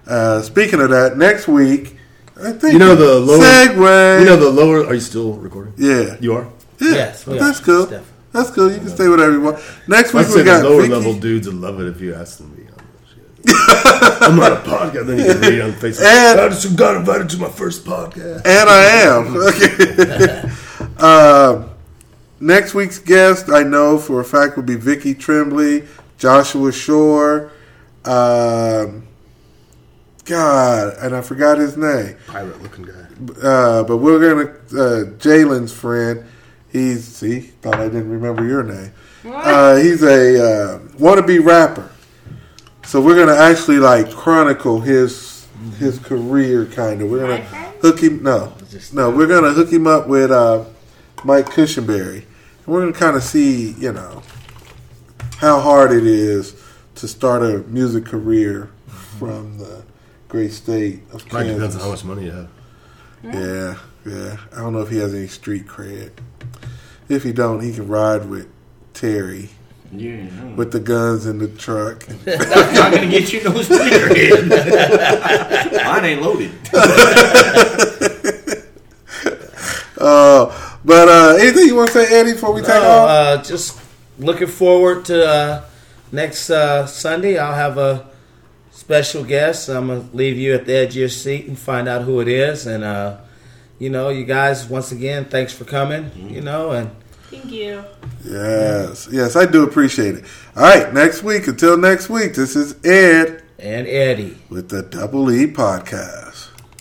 S2: Uh, speaking of that, next week, I think
S4: You know the lower-
S2: segue.
S4: You know the lower. Are you still recording?
S2: yeah,
S4: You are.
S2: yeah.
S3: Yes, we
S2: that's
S3: are.
S2: cool.
S3: Steph.
S2: That's cool. You can stay whatever you want. Next
S4: I
S2: week
S4: say
S2: we got
S4: lower
S2: Vicky.
S4: level dudes would love it if you asked them to be on the shit. I'm on a podcast. Then you can read on Facebook.
S2: And-
S4: I just got invited to my first podcast.
S2: and I am. Okay. um, next week's guest, I know for a fact, will be Vicky Tremblay, Joshua Shore. Um, God, and I forgot his name.
S4: Pirate looking guy.
S2: Uh, but we're gonna uh, Jalen's friend. He's see thought I didn't remember your name. Uh, he's a uh, wannabe rapper. So we're gonna actually like chronicle his his career, kind of. We're gonna hook him. No, no, we're gonna hook him up with uh, Mike Cushenberry. And we're gonna kind of see, you know, how hard it is to start a music career from the great state of
S4: Might
S2: Kansas.
S4: depends on how much money you have.
S2: Yeah, yeah. I don't know if he has any street cred. If he don't, he can ride with Terry
S6: Yeah,
S2: with the guns in the truck.
S6: That's not going to get you no speaker in. Mine ain't loaded.
S2: Uh, but uh, anything you want to say, Eddie, before we take off?
S3: uh, just looking forward to uh, next uh, Sunday. I'll have a special guest. I'm gonna leave you at the edge of your seat and find out who it is. And uh, you know, you guys, once again, thanks for coming. Mm-hmm. You know, and
S5: Thank you.
S2: Yes, yes, I do appreciate it. All right, next week. Until next week, this is Ed
S3: and Eddie.
S2: with the Double E Podcast.